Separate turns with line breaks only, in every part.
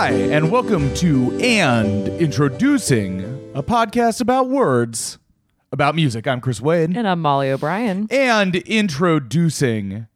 Hi, and welcome to And Introducing, a podcast about words, about music. I'm Chris Wade.
And I'm Molly O'Brien.
And introducing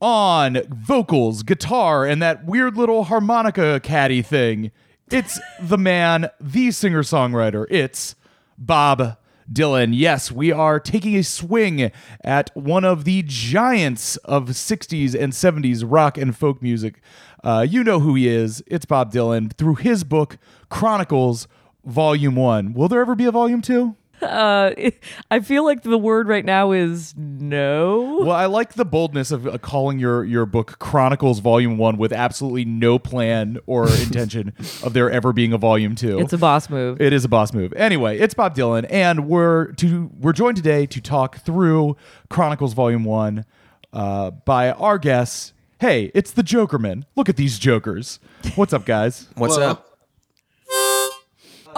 on vocals, guitar, and that weird little harmonica caddy thing. It's the man, the singer songwriter. It's Bob Dylan. Yes, we are taking a swing at one of the giants of 60s and 70s rock and folk music. Uh, you know who he is. It's Bob Dylan through his book, Chronicles, Volume 1. Will there ever be a Volume 2?
Uh, I feel like the word right now is no.
Well, I like the boldness of uh, calling your your book Chronicles Volume One with absolutely no plan or intention of there ever being a Volume Two.
It's a boss move.
It is a boss move. Anyway, it's Bob Dylan, and we're to we're joined today to talk through Chronicles Volume One uh, by our guests. Hey, it's the Jokerman. Look at these jokers. What's up, guys?
What's
Whoa.
up?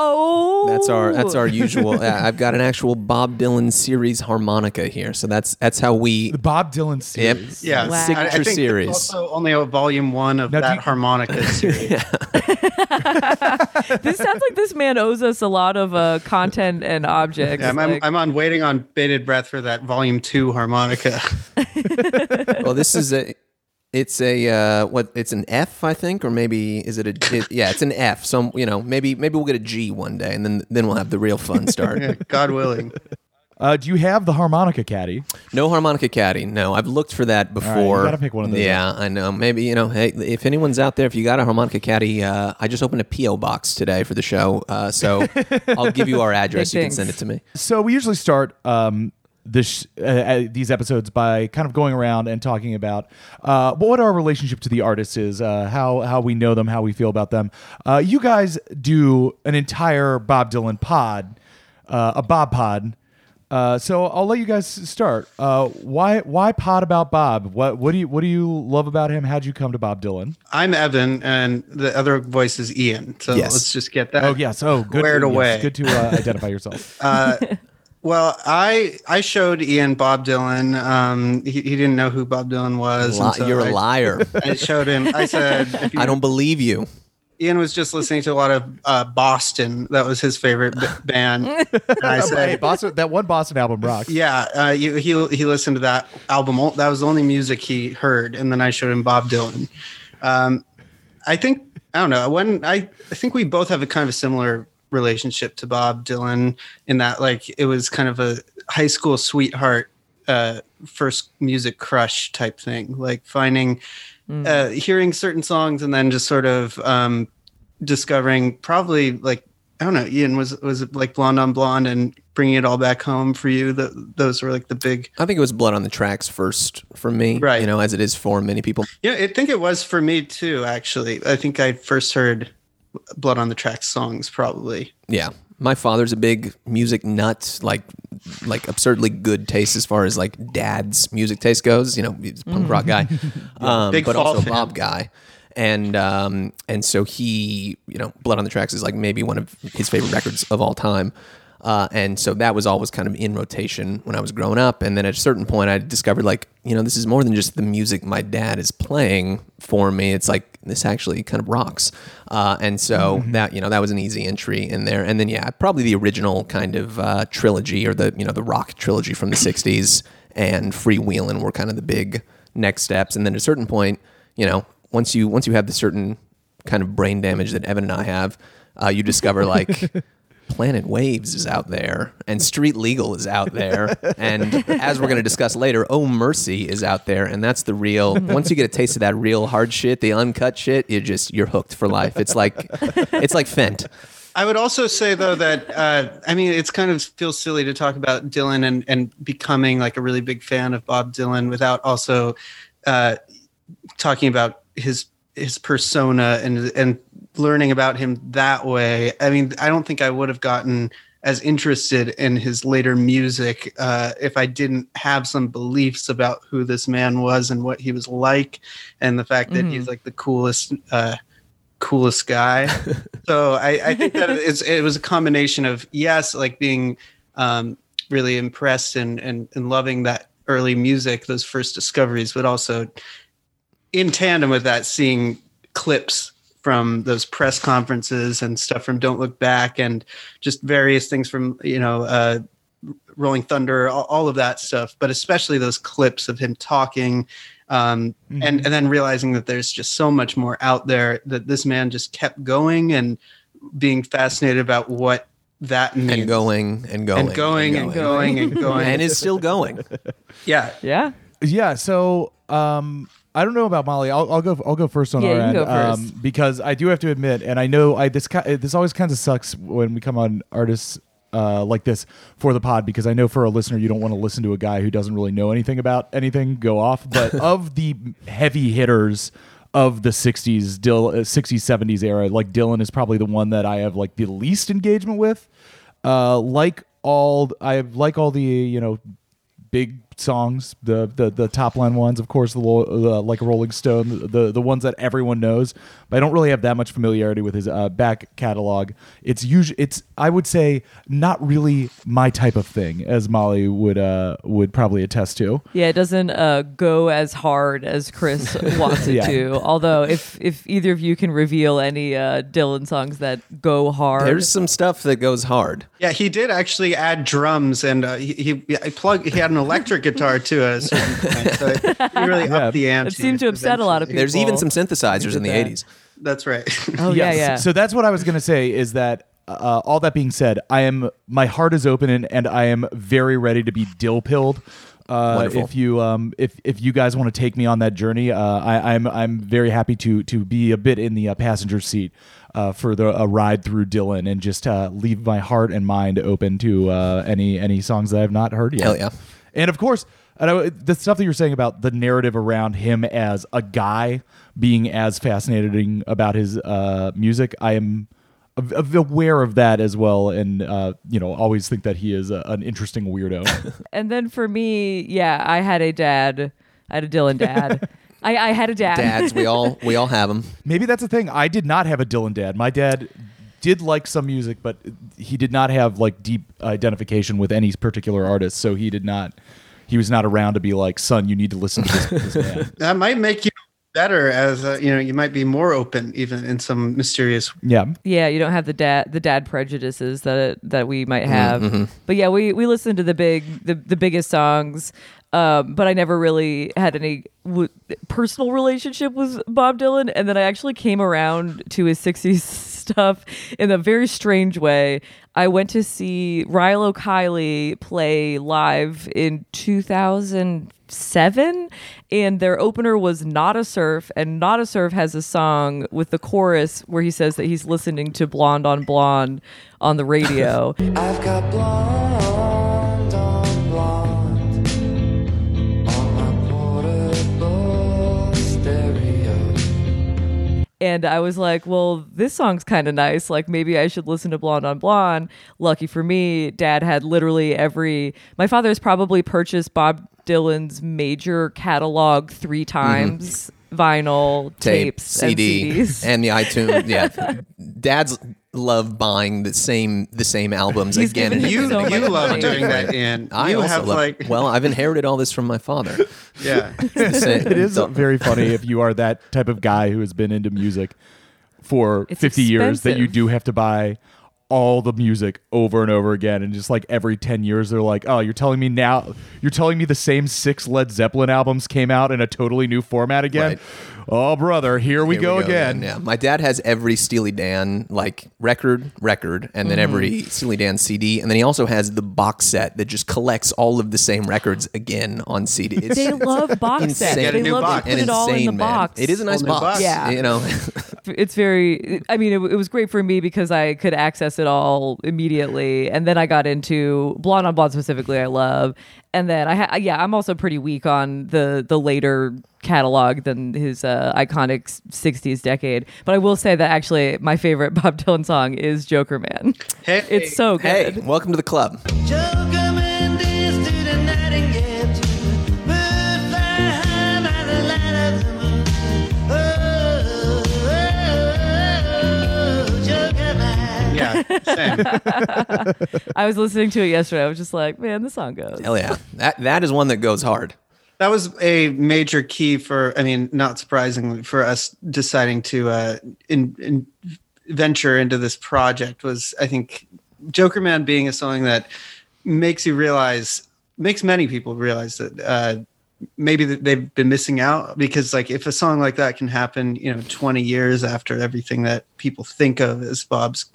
oh,
That's our that's our usual. uh, I've got an actual Bob Dylan series harmonica here, so that's that's how we.
The Bob Dylan
Yep.
series.
Yeah,
Wow.
I- I,
Signature
think
series.
Also only a volume one of
Now,
that
you-
harmonica series.
this sounds like this man owes us a lot of uh, content and objects.
Yeah, I'm, I'm,
like-
I'm on waiting on bated breath for that volume two harmonica.
Well, this is a. It's a uh, what? It's an F, I think, or maybe is it a? It, yeah, it's an F. So you know, maybe maybe we'll get a G one day, and then then we'll have the real fun start.
Yeah, God willing.
Uh, do you have the harmonica caddy?
No harmonica caddy. No, I've looked for that before.
gotta pick one of those
Yeah, I know. Maybe you know. Hey, if anyone's out there, if you got a harmonica caddy, uh, I just opened a PO box today for the show, uh, so I'll give you our address.
Big
You can send it to me.
So we usually start um, this uh, uh, these episodes by kind of going around and talking about uh, what our relationship to the artist is, uh, how how we know them, how we feel about them. Uh, you guys do an entire Bob Dylan pod, uh, a Bob pod. Uh, so I'll let you guys start. Uh, why why pod about Bob? What what do you what do you love about him? How'd you come to Bob Dylan?
I'm Evan, and the other voice is Ian. So
Yes.
let's just get that.
Oh yes, oh good.
Squared
yes,
away.
good to uh, identify yourself.
Well, I I showed Ian Bob Dylan. Um, he, he didn't know who Bob Dylan was.
Li-
so
You're a
I-
liar.
I showed him. I said, you
I don't believe you.
Ian was just listening to a lot of uh, Boston. That was his favorite b- band. And I
hey,
said,
Boston, that one Boston album rocks.
yeah, uh, he, he he listened to that album. That was the only music he heard. And then I showed him Bob Dylan. Um, I think I don't know when I I think we both have a kind of a similar relationship to Bob Dylan in that like it was kind of a high school sweetheart uh, first music crush type thing, like finding uh, hearing certain songs and then just sort of um, discovering probably like I don't know, Ian was was it like Blonde on Blonde and bringing it all back home for you. That those were like the big.
I think it was Blood on the Tracks first for me,
Right.
You know, as it is for many people.
Yeah, I think it was for me too. Actually, I think I first heard Blood on the Tracks songs probably.
Yeah, my father's a big music nut, like like absurdly good taste as far as like dad's music taste goes. You know, he's a punk rock guy, um,
Big
but
Fall
also
fan.
Bob guy. And um, and so he, you know, Blood on the Tracks is like maybe one of his favorite records of all time. Uh, and so that was always kind of in rotation when I was growing up. And then at a certain point, I discovered like, you know, this is more than just the music my dad is playing for me. It's like this actually kind of rocks. Uh, and so that, you know, that was an easy entry in there. And then, yeah, probably the original kind of uh, trilogy or the, you know, the rock trilogy from the 60s and Freewheelin' were kind of the big next steps. And then at a certain point, you know, once you once you have the certain kind of brain damage that Evan and I have, uh, you discover like Planet Waves is out there and Street Legal is out there. And as we're going to discuss later, Oh Mercy is out there. And that's the real, once you get a taste of that real hard shit, the uncut shit, you just, you're hooked for life. It's like, it's like Fent.
I would also say though that uh, I mean it's kind of feels silly to talk about Dylan and and becoming like a really big fan of Bob Dylan without also uh, talking about his his persona and and learning about him that way. I mean I don't think I would have gotten as interested in his later music uh, if I didn't have some beliefs about who this man was and what he was like, and the fact that he's like the coolest, uh, coolest guy. so I, I think that it's, it was a combination of yes, like being um, really impressed and, and and loving that early music, those first discoveries, but also in tandem with that, seeing clips from those press conferences and stuff from Don't Look Back and just various things from you know uh, Rolling Thunder, all, all of that stuff, but especially those clips of him talking. Um,
Mm-hmm.
and, and then realizing that there's just so much more out there that this man just kept going and being fascinated about what that means.
and going and going
and going and going and going.
and is still going.
yeah.
Yeah.
Yeah. So um, I don't know about Molly. I'll, I'll go. I'll go first on
Yeah,
our
you
end
go first.
Um, because I do have to admit, and I know I this this always kind of sucks when we come on artists. Uh, like this for the pod because I know for a listener you don't want to listen to a guy who doesn't really know anything about anything go off. But of the heavy hitters of the 60s, Dill, uh, 60s, 70s era, like Dylan is probably the one that I have like the least engagement with. Uh, like all, I have like all the you know big songs, the the the top line ones, of course, the, the like Rolling Stone, the the ones that everyone knows. But I don't really have that much familiarity with his uh, back catalog. It's usually it's I would say not really my type of thing, as Molly would uh would probably attest to.
Yeah, it doesn't uh, go as hard as Chris wants it
Yeah.
to. Although, if if either of you can reveal any uh, Dylan songs that go hard,
There's some stuff that goes hard.
Yeah, he did actually add drums, and uh, he he I plugged. He had an electric guitar too. At a certain point, so he really
Yeah.
upped the ante.
It seemed to upset a lot of
people.
There's even some synthesizers in the
that.
80s.
That's right.
oh yeah,
Yes.
yeah.
So that's what I was gonna say is that. Uh, all that being said, I am my heart is open and, and I am very ready to be dill pilled. Uh,
Wonderful.
if you um if if you guys want to take me on that journey, uh, I, I'm I'm very happy to to be a bit in the uh, passenger seat uh, for the a ride through Dylan and just uh, leave my heart and mind open to uh, any any songs that I've not heard yet.
Hell yeah.
And of course, I the stuff that you're saying about the narrative around him as a guy being as fascinating about his uh, music, I am av- av- aware of that as well, and uh, you know, always think that he is a, an interesting weirdo.
and then for me, yeah, I had a dad. I had a Dylan dad. I, I had a dad.
Dads, we all we all have them.
Maybe that's the thing. I did not have a Dylan dad. My dad did like some music, but he did not have like deep identification with any particular artist, so he did not. He was not around to be like, son, you need to listen to this, this man.
that might make you better as uh, you know. You might be more open, even in some mysterious.
Yeah.
Yeah, you don't have the dad the dad prejudices that that we might have.
Mm-hmm.
But yeah, we we listened to the big the the biggest songs. Um, but I never really had any w- personal relationship with Bob Dylan, and then I actually came around to his '60s stuff in a very strange way. I went to see Rilo Kiley play live in 2007, and their opener was Nada Surf, and Nada Surf has a song with the chorus where he says that he's listening to Blonde on Blonde on the radio.
I've got blonde
And I was like, well, this song's kind of nice. Like, maybe I should listen to Blonde on Blonde. Lucky for me, dad had literally every. My father has probably purchased Bob Dylan's major catalog three mm-hmm. times vinyl,
Tape,
tapes,
CD,
and CDs.
and the iTunes. Yeah, dads love buying the same the same albums
He's
again and
given
You
So
again.
you love
money.
doing that, Ian.
I
you
also
have
love.
like
well, I've inherited all this from my father.
yeah.
It's the same-
it is very funny if you are that type of guy who has been into music for
It's
50 years that you do have to buy all the music over and over again and just like every 10 years they're like oh you're telling me now you're telling me the same six led zeppelin albums came out in a totally new format again
Right.
Oh brother here we
Here
go, again
Yeah, my dad has every Steely Dan like record, record, and then
Mm-hmm.
every Steely Dan CD, and then he also has the box set that just collects all of the same records again on CD. It's,
They love box sets.
insane.
Get a
They love
box.
to put it all in the
man.
box.
It is a nice box.
box.
Yeah.
you know.
it's very i mean it, it was great for me because i could access it all immediately and then i got into blonde on blonde specifically i love and then i ha- yeah i'm also pretty weak on the the later catalog than his uh, iconic 60s decade. But i will say that actually my favorite bob dylan song is Jokerman.
Hey,
it's so good.
hey, welcome to the club.
Joker Mendes
yeah, same.
i was listening to it yesterday i was just like man this song goes
Hell yeah, that that is one that goes hard.
that was a major key for i mean not surprisingly for us deciding to uh in, in venture into this project was i think Jokerman being a song that makes you realize makes many people realize that uh maybe they've been missing out because like if a song like that can happen you know 20 years after everything that people think of as bob's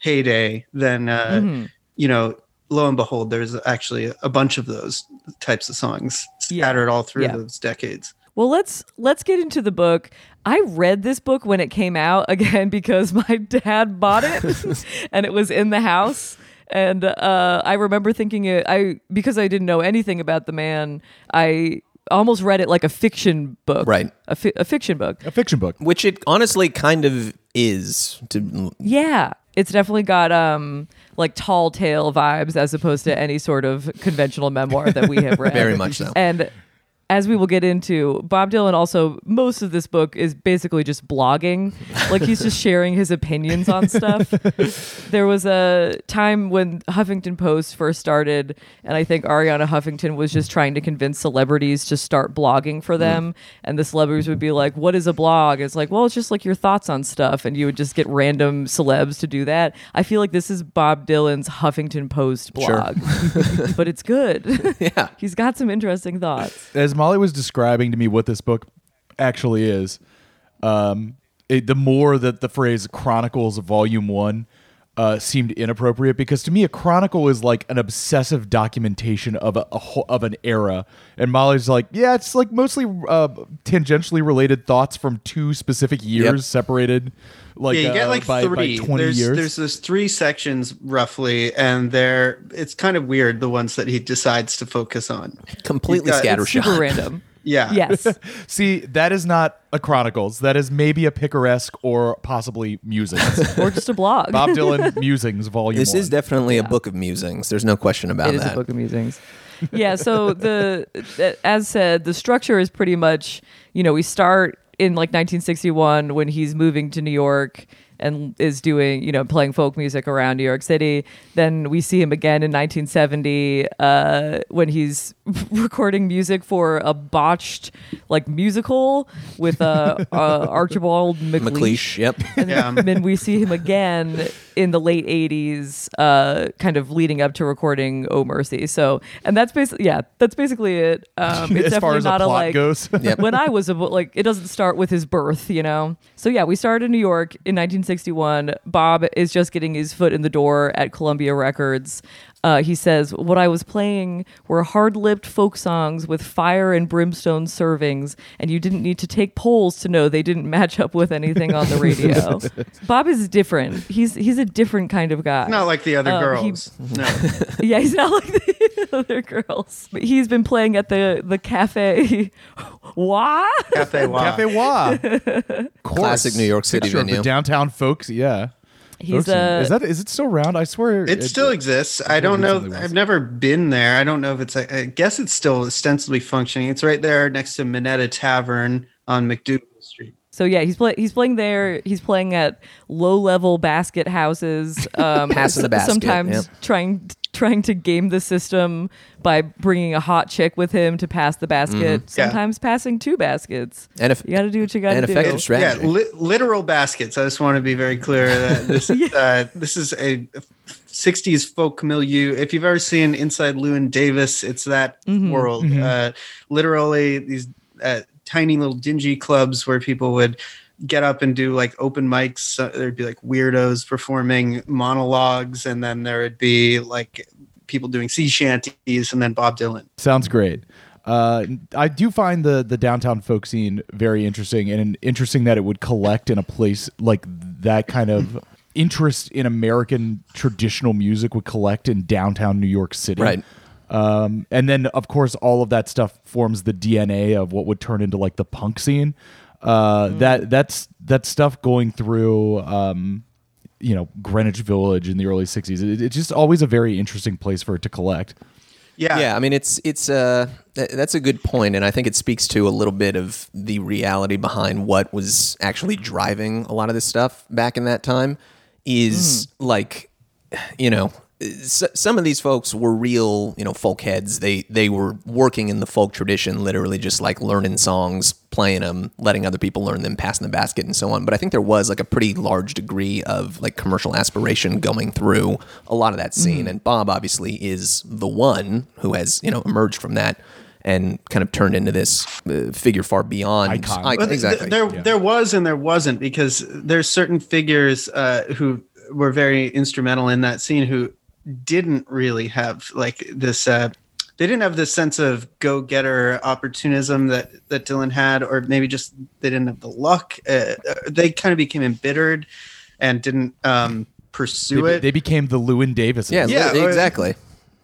heyday then uh
Mm-hmm.
you know lo and behold there's actually a bunch of those types of songs
Yeah.
scattered all through
Yeah.
those decades
Well, let's let's get into the book. I read this book when it came out again because my dad bought it and it was in the house. And uh, I remember thinking it. I because I didn't know anything about the man. I almost read it like a fiction book,
Right.
A, fi- a fiction book.
A fiction book.
Which it honestly kind of is. To
Yeah, it's definitely got um like tall tale vibes as opposed to any sort of conventional memoir that we have read.
Very much so.
And as we will get into, Bob Dylan also most of this book is basically just blogging. Like he's just sharing his opinions on stuff. There was a time when Huffington Post first started, and I think Arianna Huffington was just trying to convince celebrities to start blogging for mm. them. And the celebrities would be like, What is a blog? It's like, Well, it's just like your thoughts on stuff. And you would just get random celebs to do that. I feel like this is Bob Dylan's Huffington Post blog, but it's good.
yeah.
He's got some interesting thoughts.
As Molly was describing to me what this book actually is, um, it, the more that the phrase Chronicles Volume One uh, seemed inappropriate because to me a chronicle is like an obsessive documentation of a, a whole, of an era, and Molly's like, yeah, it's like mostly uh, tangentially related thoughts from two specific years
Yep.
separated. Like
yeah you get
uh,
like
by, by
three
20
there's
years.
there's those three sections roughly and they're it's kind of weird the ones that he decides to focus on
Completely
You've got-
It's super random.
yeah
Yes.
See, that is not a Chronicles. That is maybe a picaresque or possibly musings.
or just a blog.
Bob Dylan musings volume.
This is
one.
definitely a book of musings. There's no question about
it is
that.
a book of musings. yeah. So the as said, the structure is pretty much you know we start in like 1961 when he's moving to New York and is doing you know playing folk music around New York City. Then we see him again in 1970 uh, when he's recording music for a botched like musical with uh, uh, Archibald MacLeish.
MacLeish, yep.
And
Yeah.
then, then we see him again in the late 80s, uh, kind of leading up to recording Oh Mercy. So, and that's basically, yeah, that's basically it. Um, it's
as
definitely
far as
not
a
a,
plot
like,
goes.
Yep.
when I was a, like, it doesn't start with his birth, you know? So, yeah, we started in New York in 1961. Bob is just getting his foot in the door at Columbia Records. Uh, he says, What I was playing were hard lipped folk songs with fire and brimstone servings, and you didn't need to take polls to know they didn't match up with anything on the radio. Bob is different. He's he's a different kind of guy.
not like the other
he-
girls no
Yeah, he's not like the other girls. But he's been playing at the the cafe. What?
cafe Wha.
Cafe Wha.
Classic New York City
Picture the
venue.
downtown folks. Yeah.
He's
Folk scene.
uh,
is that is it still around? I swear
It still exists. I don't know.
was.
I've never been there. I don't know if it's. I guess it's still ostensibly functioning. It's right there next to Minetta Tavern on MacDougal Street.
So yeah, he's play, he's playing there. He's playing at low level basket houses. Um,
Passing the basket,
Sometimes
yep.
trying trying to game the system by bringing a hot chick with him to pass the basket.
Yeah.
Sometimes passing two baskets.
And if
You got to do what you got to
and
do.
effective strategy.
Yeah, li- literal baskets. I just want to be very clear that this uh, this is a 60s folk milieu. If you've ever seen Inside Llewyn Davis, it's that world. Uh, literally, these uh, tiny little dingy clubs where people would get up and do like open mics. Uh, there'd be like weirdos performing monologues, and then there would be like people doing sea shanties, and then Bob Dylan.
Sounds great. Uh, I do find the the downtown folk scene very interesting, and interesting that it would collect in a place like that. Kind of interest in American traditional music would collect in downtown New York City,
Right.
Um, and then of course all of that stuff forms the DNA of what would turn into like the punk scene. Uh, That that's that stuff going through. Um, you know Greenwich Village in the early '60s. It, it's just always a very interesting place for it to collect.
Yeah,
yeah, I mean it's it's uh th- that's a good point, and I think it speaks to a little bit of the reality behind what was actually driving a lot of this stuff back in that time. Is like, you know, s- some of these folks were real, you know, folk heads. They they were working in the folk tradition, literally just like learning songs, playing them, letting other people learn them, passing the basket, and so on. But I think there was like a pretty large degree of like commercial aspiration going through a lot of that scene. And Bob obviously is the one who has you know emerged from that and kind of turned into this uh, figure far beyond
Icon.
I-
But
exactly.
there, there was and there wasn't because there's certain figures uh, who were very instrumental in that scene who didn't really have like this. Uh, they didn't have this sense of go-getter opportunism that that Dylan had, or maybe just they didn't have the luck. Uh, uh, they kind of became embittered and didn't um, pursue
They,
it.
they became the Llewyn Davis.
yeah,
Yeah,
li-
or-
exactly.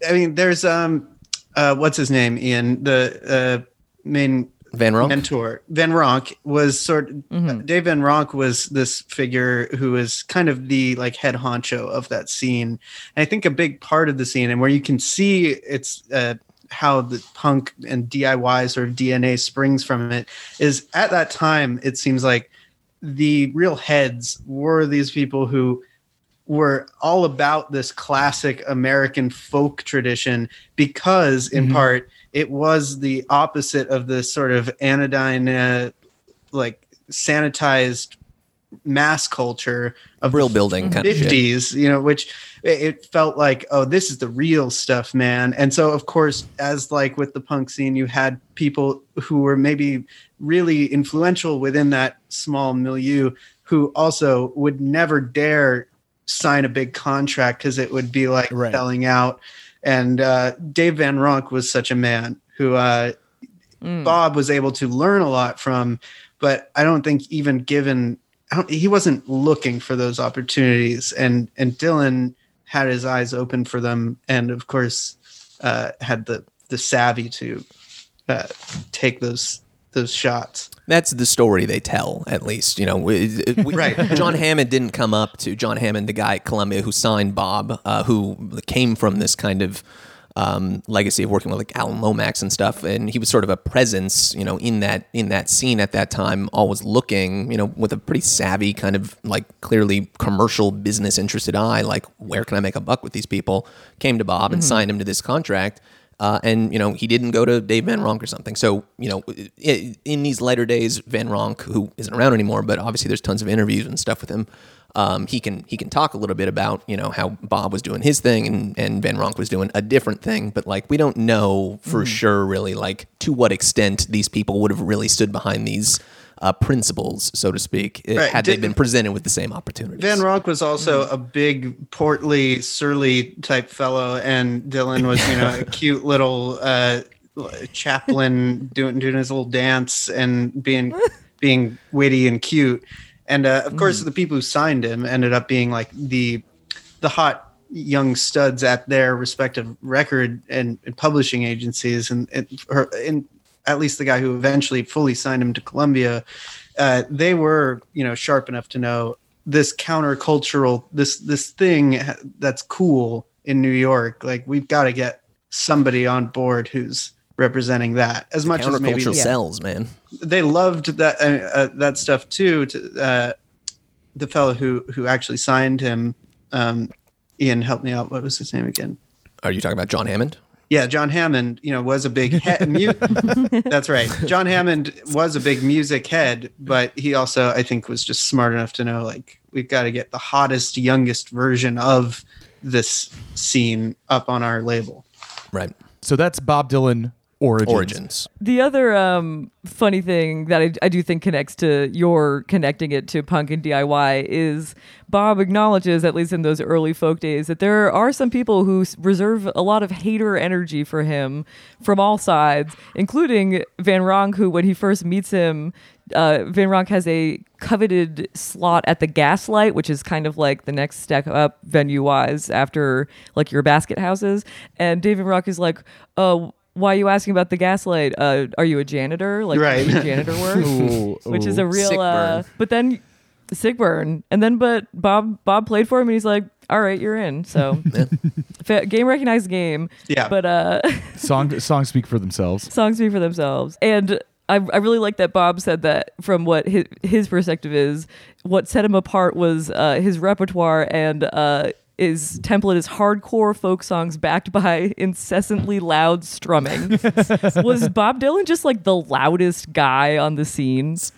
I mean, there's um, uh, what's his name? Ian, the uh, main
Van Ronk.
mentor. Van Ronk was sort of, Dave Van Ronk was this figure who was kind of the like head honcho of that scene. And I think a big part of the scene and where you can see it's uh, how the punk and DIY sort of DNA springs from it is at that time, it seems like the real heads were these people who were all about this classic American folk tradition because, in part, it was the opposite of the sort of anodyne, uh, like sanitized mass culture of
real building kind of
50s, you know, which it it felt like, oh, this is the real stuff, man. And so, of course, as like with the punk scene, you had people who were maybe really influential within that small milieu who also would never dare sign a big contract because it would be like
Right.
selling out. And uh, Dave Van Ronk was such a man who uh, Bob was able to learn a lot from, but I don't think even given I don't, he wasn't looking for those opportunities, and and Dylan had his eyes open for them, and of course uh, had the the savvy to uh, take those those shots.
That's the story they tell, at least. You know, we, we-
Right.
John Hammond didn't come up to John Hammond, the guy at Columbia who signed Bob, uh, who came from this kind of um, legacy of working with like Alan Lomax and stuff, and he was sort of a presence, you know, in that in that scene at that time, always looking, you know, with a pretty savvy kind of like clearly commercial business interested eye, like where can I make a buck with these people? Came to Bob and signed him to this contract. Uh, and you know he didn't go to Dave Van Ronk or something. So you know, in these later days, Van Ronk, who isn't around anymore, but obviously there's tons of interviews and stuff with him. Um, he can he can talk a little bit about you know how Bob was doing his thing and and Van Ronk was doing a different thing. But like we don't know for sure really like to what extent these people would have really stood behind these uh, principles, so to speak,
Right.
had they been presented with the same opportunities.
Van Ronk was also a big, portly, surly type fellow, and Dylan was, you know, a cute little uh, Chaplin doing doing his little dance and being being witty and cute. And uh, of course, the people who signed him ended up being like the the hot young studs at their respective record and, and publishing agencies, and, and, or, and at least the guy who eventually fully signed him to Columbia, uh, they were you know sharp enough to know this countercultural this this thing that's cool in New York. Like we've got to get somebody on board who's representing that as much as maybe
Counterculture sells, man.
they loved that uh, uh, that stuff too. To, uh, the fellow who who actually signed him, um, Ian, help me out. What was his name again?
Are you talking about John Hammond?
Yeah, John Hammond. You know, was a big head. Mu- That's right. John Hammond was a big music head, but he also, I think, was just smart enough to know like we've got to get the hottest, youngest version of this scene up on our label.
Right.
So that's Bob Dylan origins.
Origins.
The other um, funny thing that I, I do think connects to your connecting it to punk and DIY is Bob acknowledges, at least in those early folk days, that there are some people who reserve a lot of hater energy for him from all sides, including Van Ronk, who, when he first meets him, uh, Van Ronk has a coveted slot at the Gaslight, which is kind of like the next step up venue wise after like your basket houses. And David Rock is like, "Oh, why are you asking about the Gaslight? Uh, are you a janitor? Like,
Right.
do you do janitor work?"
Ooh,
which is a real.
Sick
Uh, but then sick burn, and then but Bob Bob played for him, and he's like, "All right, you're in." So fa- game recognized game.
Yeah.
But uh.
Song songs speak for themselves.
songs speak for themselves. And I, I really like that Bob said that from what his, his perspective is, what set him apart was uh, his repertoire and uh, is template is hardcore folk songs backed by incessantly loud strumming. Was Bob Dylan just like the loudest guy on the scenes?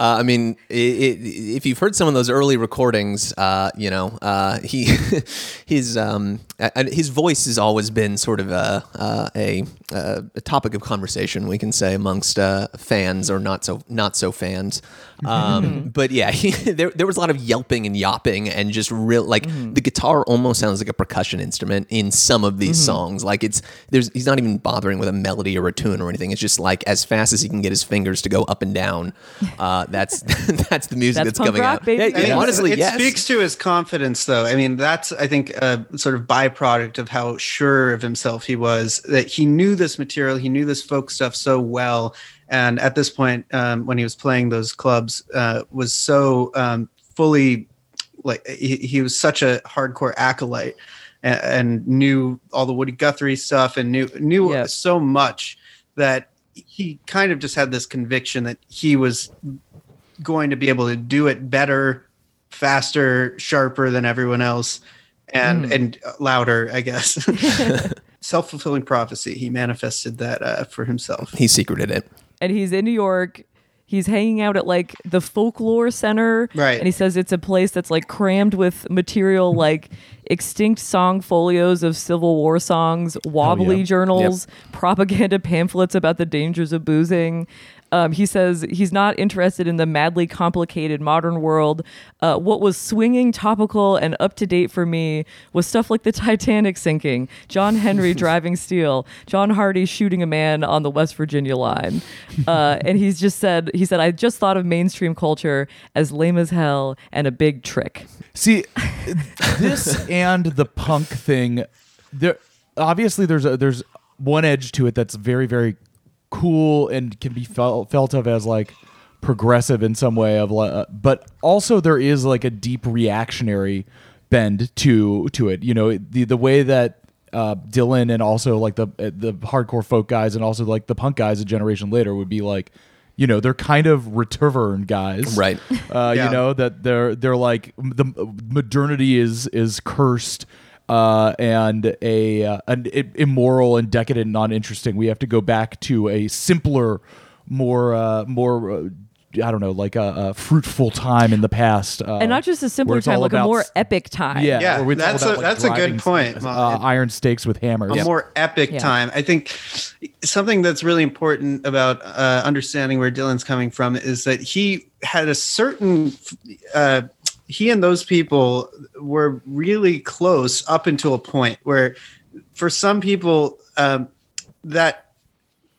Uh, I mean, i i if you've heard some of those early recordings, uh, you know, uh, he his um, uh, his voice has always been sort of a uh, a, uh, a topic of conversation. We can say amongst uh, fans or not so not so fans. Um, but yeah, he, there there was a lot of yelping and yopping and just real like the guitar almost sounds like a percussion instrument in some of these songs. Like it's there's he's not even bothering with a melody or a tune or anything. It's just like as fast as he can get his fingers to go up and down. That's that's the music
That's
that's,
punk
coming
rock,
out.
baby. I mean,
honestly,
it
yes.
speaks to his confidence, though. I mean, that's I think a sort of byproduct of how sure of himself he was. That he knew this material, he knew this folk stuff so well, and at this point, um, when he was playing those clubs, uh, was so um, fully like he, he was such a hardcore acolyte and, and knew all the Woody Guthrie stuff and knew knew
Yeah.
so much that he kind of just had this conviction that he was going to be able to do it better, faster, sharper than everyone else, and and louder, I guess. Self fulfilling prophecy. He manifested that uh, for himself.
he secreted it.
and he's in New York. He's hanging out at like the folklore center.
Right.
And he says it's a place that's like crammed with material like extinct song folios of Civil War songs, wobbly
yeah.
journals, propaganda pamphlets about the dangers of boozing. Um, he says he's not interested in the madly complicated modern world. Uh, what was swinging, topical, and up to date for me was stuff like the Titanic sinking, John Henry driving steel, John Hardy shooting a man on the West Virginia line. Uh, and he's just said, he said, I just thought of mainstream culture as lame as hell and a big trick.
See, this and the punk thing, there obviously there's a, there's one edge to it that's very very cool and can be felt felt of as like progressive in some way of uh, but also there is like a deep reactionary bend to to it. You know, the the way that uh, Dylan and also like the uh, the hardcore folk guys and also like the punk guys a generation later would be like. You know, they're kind of return guys,
Right.
uh,
Yeah.
you know that they're they're like the modernity is is cursed uh, and a uh, an i- immoral and decadent and not interesting. We have to go back to a simpler, more uh, more. Uh, I don't know, like a, a fruitful time in the past, uh,
and not just a simpler time, like a more epic time.
yeah,
Yeah,
where it's all
that's
about,
a-
like,
that's a good point,
uh,
Mom.
iron stakes with hammers.
a more epic
Yeah.
time. I think something that's really important about uh, understanding where Dylan's coming from is that he had a certain. He and those people were really close up until a point where, for some people, um, that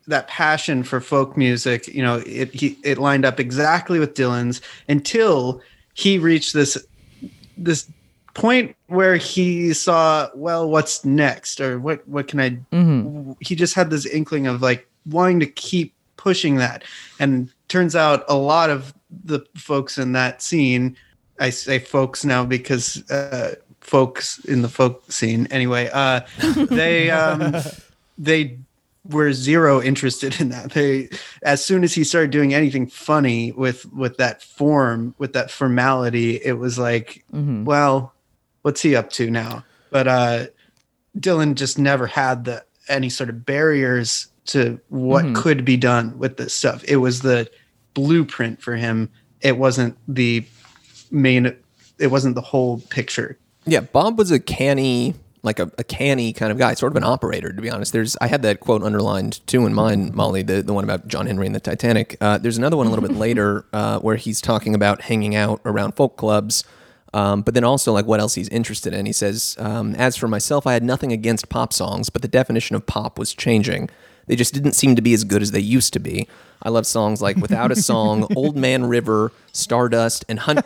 that passion for folk music, you know, it he, it lined up exactly with Dylan's until he reached this this point where he saw, well, what's next, or what what can I? He just had this inkling of like wanting to keep pushing that, and turns out a lot of the folks in that scene, I say folks now because uh, folks in the folk scene anyway, uh, they um, they were zero interested in that. They as soon as he started doing anything funny with with that form, with that formality, it was like, well, what's he up to now? But uh Dylan just never had the any sort of barriers to what could be done with this stuff. It was the blueprint for him. It wasn't the main it wasn't the whole picture.
Yeah, Bob was a canny, like a, a canny kind of guy, sort of an operator, to be honest. There's, I had that quote underlined too in mine, Molly, the, the one about John Henry and the Titanic. Uh, there's another one a little bit later uh, where he's talking about hanging out around folk clubs, um, but then also like what else he's interested in. He says, um, as for myself, I had nothing against pop songs, but the definition of pop was changing. They just didn't seem to be as good as they used to be. I love songs like Without a Song, Old Man River, Stardust, and Hunt.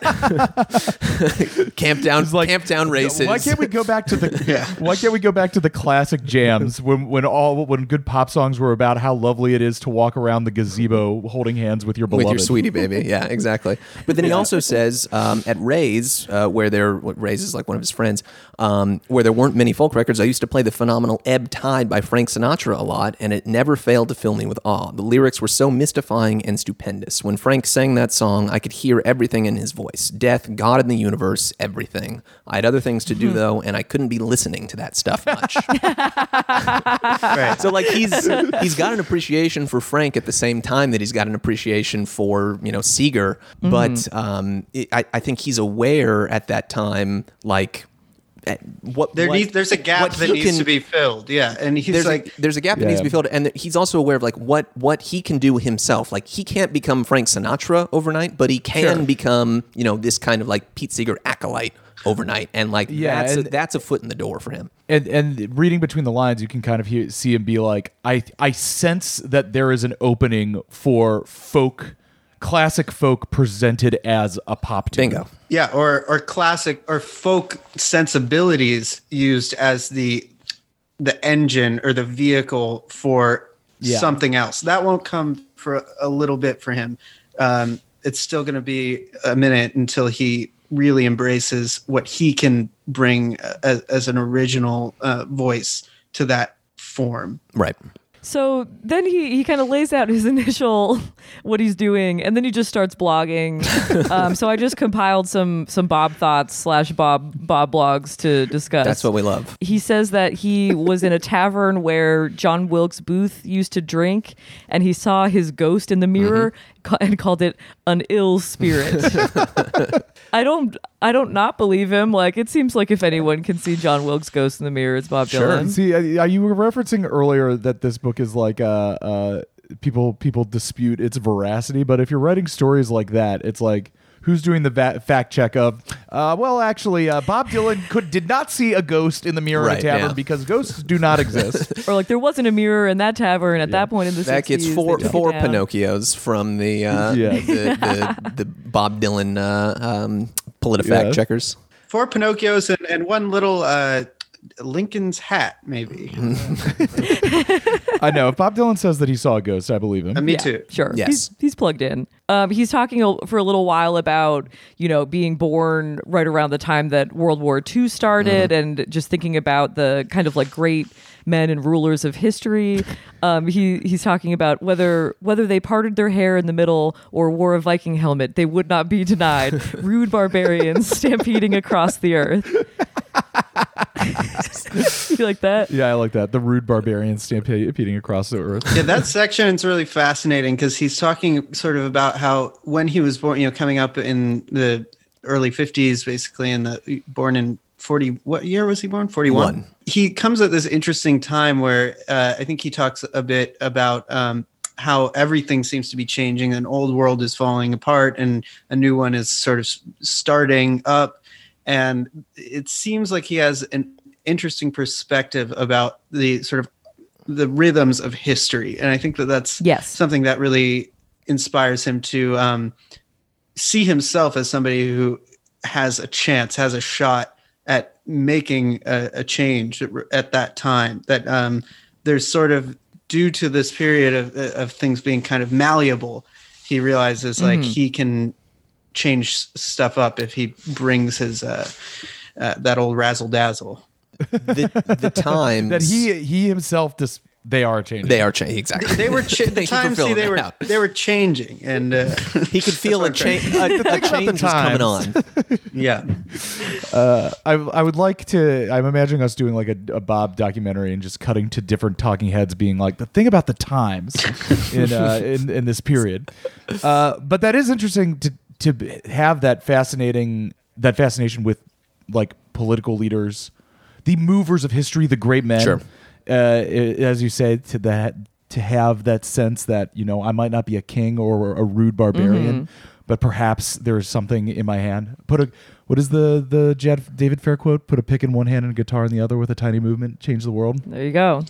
Camptown,
It's like,
Camptown Races.
Why can't we go back to the? Why can't we go back to the classic jams when when all when good pop songs were about how lovely it is to walk around the gazebo holding hands with your beloved.
with your sweetie baby. Yeah, exactly. But then he also says um, at Ray's, uh, where there, what Ray's is like one of his friends, um, where there weren't many folk records. I used to play the phenomenal "Ebb Tide" by Frank Sinatra a lot, and it it never failed to fill me with awe. The lyrics were so mystifying and stupendous. When Frank sang that song, I could hear everything in his voice death, God in the universe, everything. I had other things to do, though, and I couldn't be listening to that stuff much.
Right.
so like he's he's got an appreciation for Frank at the same time that he's got an appreciation for you know Seeger, but um, it, I I think he's aware at that time like at what
There
what-
needs, there's a gap that needs
can-
to be filled. Yeah, and he's
there's
like,
a, there's a gap that
Yeah,
needs to be filled, and he's also aware of like what what he can do himself. Like he can't become Frank Sinatra overnight, but he can
Sure.
become you know this kind of like Pete Seeger acolyte overnight, and like
Yeah,
that's a, that's a foot in the door for him.
and and reading between the lines, you can kind of hear, see him be like, I I sense that there is an opening for folk, classic folk presented as a pop tune.
Bingo.
yeah, or or classic or folk sensibilities used as the the engine or the vehicle for
Yeah.
something else. That won't come for a little bit for him. Um, it's still going to be a minute until he really embraces what he can bring uh, as, as an original uh, voice to that form.
Right.
So then he, he kind of lays out his initial what he's doing, and then he just starts blogging. um, so I just compiled some some Bob thoughts slash Bob Bob blogs to discuss.
That's what we love.
he says that he was in a tavern where John Wilkes Booth used to drink, and he saw his ghost in the mirror ca- and called it an ill spirit. I don't, I don't not believe him. Like it seems like if anyone can see John Wilkes' ghost in the mirror, it's Bob Dylan.
See, uh, you were referencing earlier that this book is like uh, uh, people people dispute its veracity, but if you're writing stories like that, it's like who's doing the va- fact check of? Uh, well, actually, uh, Bob Dylan could did not see a ghost in the mirror in
Right,
a tavern
yeah.
because ghosts do not exist.
Or like there wasn't a mirror in that tavern at that point in the
That
60s.
gets
They
four
took it
four
down.
Pinocchios from the uh,
Yeah.
the, the the Bob Dylan uh, um, PolitiFact
Yeah.
checkers.
Four Pinocchios and, and one little uh, Lincoln's hat, maybe.
I know if Bob Dylan says that he saw a ghost, I believe him.
Uh, me
Yeah,
too.
Sure.
Yes.
He's, he's plugged in. Um, he's talking for a little while about, you know, being born right around the time that World War II started
Mm-hmm.
and just thinking about the kind of like great men and rulers of history. Um, he, he's talking about whether whether they parted their hair in the middle or wore a Viking helmet, they would not be denied. Rude barbarians stampeding across the earth. you like that?
Yeah, I like that. The rude barbarian stampeding across the earth.
yeah, that section is really fascinating because he's talking sort of about how when he was born, you know, coming up in the early 50s, basically, in the born in 40, what year was he born? 41.
One.
He comes at this interesting time where uh, I think he talks a bit about um, how everything seems to be changing. An old world is falling apart and a new one is sort of starting up. And it seems like he has an interesting perspective about the sort of the rhythms of history. And i think that that's
Yes.
something that really inspires him to um, see himself as somebody who has a chance has a shot at making a, a change at, at that time that um, there's sort of due to this period of, of things being kind of malleable he realizes like he can change stuff up if he brings his uh, uh, that old razzle dazzle
The the times
that he he himself just they are changing.
they are changing exactly.
they were cha- the
Thank
times see, they were
out.
they were changing and uh,
He could feel a, cha- a, a change was coming on.
yeah
I, I would like to. I'm imagining us doing like a, a Bob documentary and just cutting to different talking heads being like the thing about the times in uh, in, in this period. Uh, but that is interesting to to have that fascinating that fascination with like political leaders, the movers of history, the great men.
Sure.
Uh, as you say, to that to have that sense that you know I might not be a king or a rude barbarian, but perhaps there's something in my hand. Put a what is the the Jad, David Fair quote? Put a pick in one hand and a guitar in the other with a tiny movement, change the world.
There you go.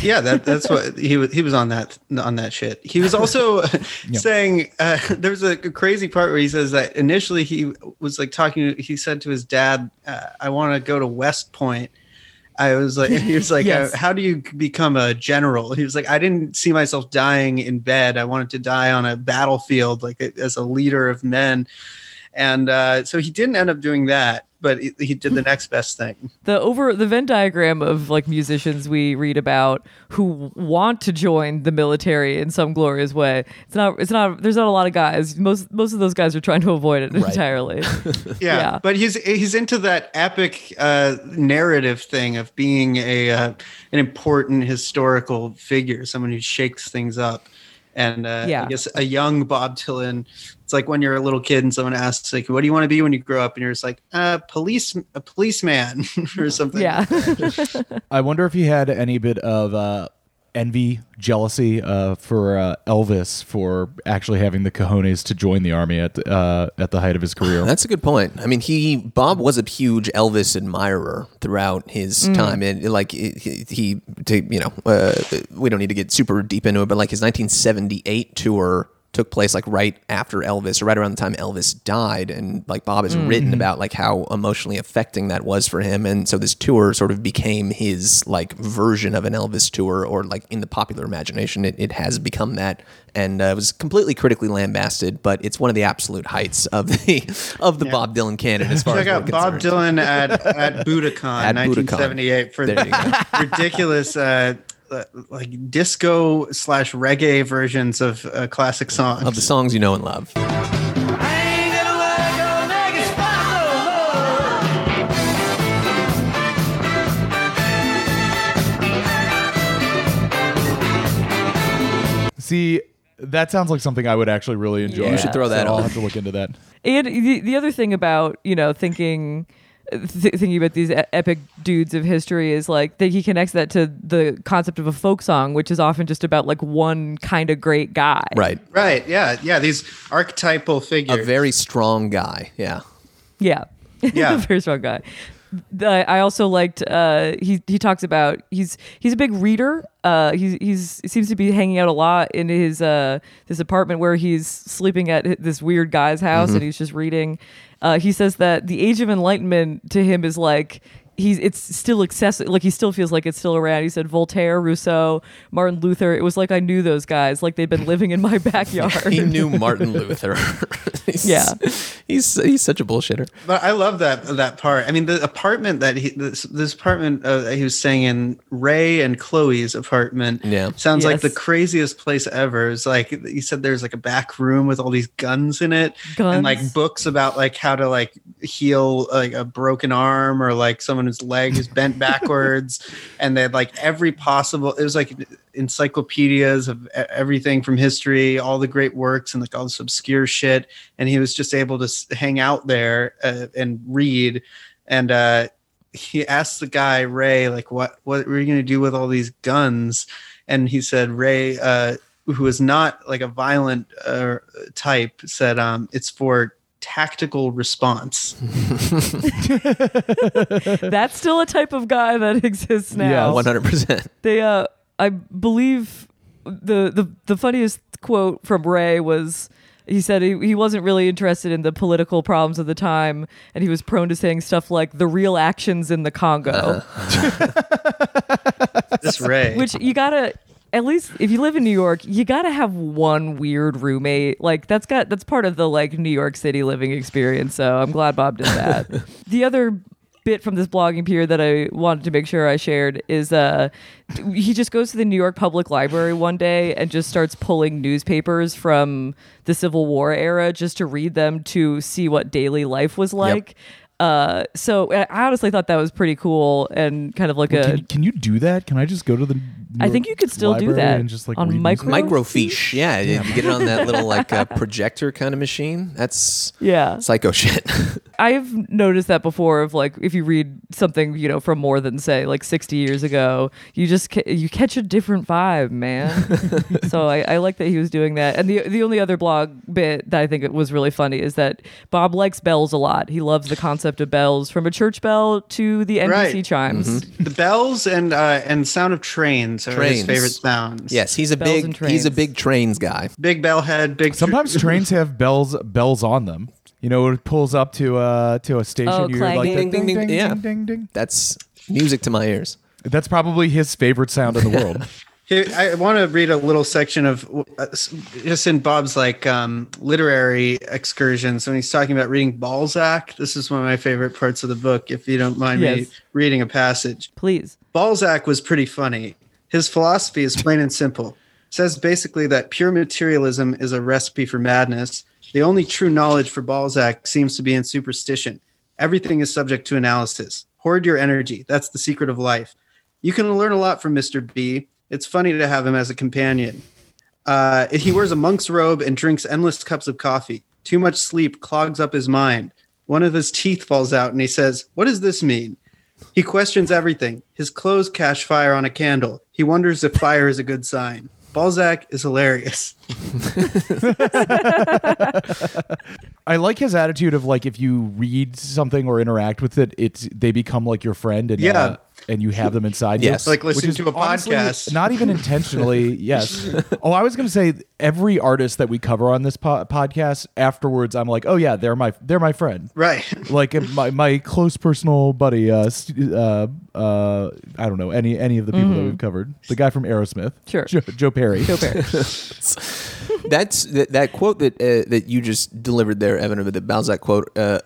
Yeah that that's what he was he was on that on that shit. He was also saying uh, there's a crazy part where he says that initially he was like talking he said to his dad uh, i want to go to west point. I was like he was like
Yes.
uh, how do you become a general? He was like i didn't see myself dying in bed. I wanted to die on a battlefield like as a leader of men and uh, so he didn't end up doing that, but he, he did the next best thing.
the over the Venn diagram of like musicians we read about who want to join the military in some glorious way. It's not. It's not. There's not a lot of guys. Most most of those guys are trying to avoid it entirely.
Yeah,
Yeah.
but he's he's into that epic uh, narrative thing of being a uh, an important historical figure, someone who shakes things up. And uh,
Yeah.
I guess a young Bob Dylan, it's like when you're a little kid and someone asks, like, "What do you want to be when you grow up?" And you're just like, "Uh, police, a policeman, or something."
yeah.
I wonder if he had any bit of uh, envy, jealousy uh, for uh, Elvis for actually having the cojones to join the army at uh, at the height of his career.
That's a good point. I mean, he Bob was a huge Elvis admirer throughout his time, and like he, he to, you know, uh, we don't need to get super deep into it, but like his 1978 tour took place like right after Elvis, or right around the time Elvis died, and like Bob has written about like how emotionally affecting that was for him, and so this tour sort of became his like version of an Elvis tour, or like in the popular imagination, it, it has become that, and uh, it was completely critically lambasted, but it's one of the absolute heights of the of the Bob Dylan canon as far
Check
as
out Bob
concerned.
Dylan at at Budokan,
At Budokan.
1978, for the ridiculous, uh, uh, like disco slash reggae versions of uh, classic songs.
of the songs you know and love.
I ain't gonna work on Aggie spot no more.
See, that sounds like something I would actually really enjoy.
You should
throw that
So I'll have to look into that.
And the, the other thing about you know thinking th- thinking about these e- epic dudes of history is like that he connects that to the concept of a folk song, which is often just about like one kind of great guy.
Right.
Right. Yeah. Yeah. These archetypal figures.
A very strong guy. Yeah.
Yeah.
Yeah.
Very strong guy. I also liked uh, he he talks about he's he's a big reader. Uh, he's he's he seems to be hanging out a lot in his uh this apartment where he's sleeping at this weird guy's house and he's just reading. Uh, he says that the Age of Enlightenment to him is like he's it's still accessible like he still feels like it's still around he said voltaire rousseau martin luther it was like i knew those guys like they'd been living in my backyard
He knew Martin Luther. He's-
Yeah.
He's he's such a bullshitter.
But I love that that part. I mean, the apartment that he this, this apartment uh, he was staying in, Ray and Chloe's apartment.
Yeah.
sounds like the craziest place ever. It's like he said, there's like a back room with all these guns in it,
Guns.
and like books about like how to like heal like a broken arm or like someone whose leg is bent backwards, and they had like every possible. It was like encyclopedias of everything from history, all the great works, and like all this obscure shit. And he was just able to hang out there uh, and read. And uh, he asked the guy Ray, like, "What what were you going to do with all these guns?" And he said, "Ray, uh, who is not like a violent uh, type, said, um, it's for." Tactical response.
that's still a type of guy that exists now
Yeah.
One hundred percent.
they uh i believe the the the funniest quote from ray was he said he, he wasn't really interested in the political problems of the time and he was prone to saying stuff like the real actions in the congo
This Ray.
which you gotta at least if you live in new york you gotta have one weird roommate. Like that's got that's part of the like new york city living experience so i'm glad bob did that. The other bit from this blogging period that i wanted to make sure i shared is uh he just goes to the new york public library one day and just starts pulling newspapers from the civil war era just to read them to see what daily life was like uh so i I honestly thought that was pretty cool and kind of like a
Can, can you do that? Can I just go to the?
I think you could still do that
and just like
on micro-
newspapers?
Microfiche. Yeah, you you get it on that little like uh, projector kind of machine. That's
Yeah.
psycho shit.
I've noticed that before of like if you read something, you know, from more than say like 60 years ago, you just ca- you catch a different vibe, man. so I, I like that he was doing that. And the the only other blog bit that I think it was really funny is that Bob likes bells a lot. He loves the concept of bells from a church bell to the NBC
Right.
chimes.
the bells and uh, and sound of trains are
Trains.
his favorite sounds.
yes, he's a
Bells
big he's a
trains.
big trains guy.
big bell head, big.
Sometimes trains have bells bells on them. You know, it pulls up to uh to a station.
Oh,
you hear like
clanging.
ding, ding, ding,
Yeah.
ding, ding, ding.
That's music to my ears.
That's probably his favorite sound in the world.
Here, I want to read a little section of uh, just in Bob's like um, literary excursions when he's talking about reading Balzac. This is one of my favorite parts of the book. If you don't mind me reading a passage,
Please.
Balzac was pretty funny. His philosophy is plain and simple. Says basically that pure materialism is a recipe for madness. The only true knowledge for Balzac seems to be in superstition. Everything is subject to analysis. Hoard your energy. That's the secret of life. You can learn a lot from Mr. B. It's funny to have him as a companion. Uh, he wears a monk's robe and drinks endless cups of coffee. Too much sleep clogs up his mind. One of his teeth falls out and he says, What does this mean? He questions everything. His clothes catch fire on a candle. He wonders if fire is a good sign. Balzac is hilarious.
I like his attitude of like if you read something or interact with it, it's they become like your friend and
Yeah.
uh, and you have them inside you.
Yes.
Like
Which
listening to a
honestly
podcast.
Not even intentionally. yes. Oh, I was going to say every artist that we cover on this po- podcast afterwards, I'm like, oh yeah, they're my they're my friend.
Right.
Like my, my close personal buddy, uh, uh, uh, I don't know any any of the people that we've covered. The guy from Aerosmith,
Sure.
Joe, Joe Perry.
Joe Perry.
That's that, that quote that uh, that you just delivered there, Evan, of the Balzac quote. Uh,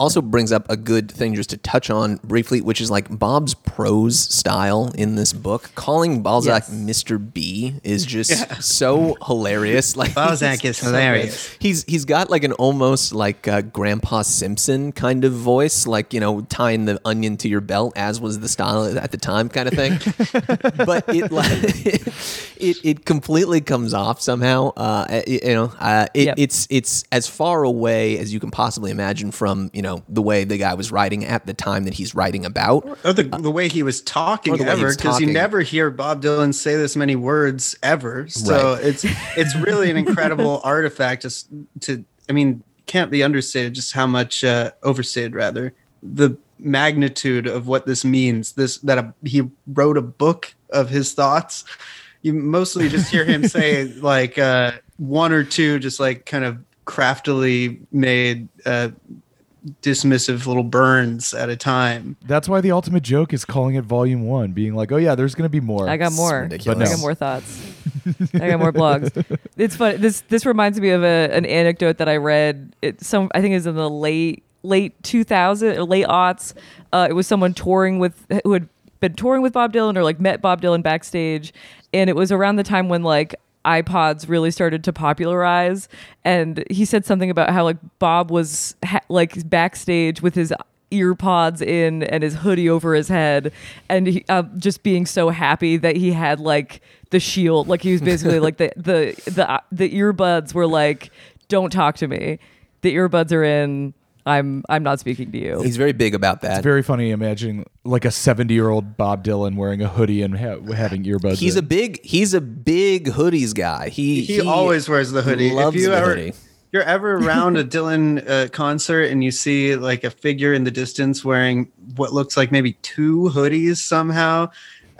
also brings up a good thing just to touch on briefly, which is like Bob's prose style in this book. Calling Balzac
Yes.
Mr. B is just so hilarious. Like
Balzac is hilarious.
He's he's got like an almost like uh, Grandpa Simpson kind of voice, like you know tying the onion to your belt, as was the style at the time, kind of thing. but it like it it completely comes off somehow. Uh, you know, uh, it,
Yep.
it's it's as far away as you can possibly imagine from you know the way the guy was writing at the time that he's writing about.
Or the, the way he was talking
Or the way he
ever, because you never hear Bob Dylan say this many words ever. So
Right.
it's it's really an incredible artifact. Just to, I mean, can't be understated just how much uh, overstated rather the magnitude of what this means. This that a, he wrote a book of his thoughts. You mostly just hear him say like uh, one or two, just like kind of craftily made. Uh, dismissive little burns at a time
That's why the ultimate joke is calling it Volume One, being like, oh yeah, there's going to be more.
I got
It's
more.
ridiculous.
I got more thoughts. I got more blogs. It's fun. This this reminds me of a, an anecdote that I read. It some I think it was in the late late 2000 or late aughts. Uh, it was someone touring with who had been touring with Bob Dylan or like met Bob Dylan backstage, and it was around the time when like iPods really started to popularize. And he said something about how like Bob was ha- like backstage with his ear pods in and his hoodie over his head. And he, uh, just being so happy that he had like the shield. Like he was basically like the the the uh, the earbuds were like don't talk to me. The earbuds are in i'm i'm not speaking to you
He's very big about that.
It's very funny imagining like a 70 year old Bob Dylan wearing a hoodie and ha- having earbuds.
He's
in.
a big he's a big hoodies guy. He
he, always wears the hoodie.
loves
if you
the
ever,
hoodie.
you're ever around a Dylan uh, concert and you see like a figure in the distance wearing what looks like maybe two hoodies somehow,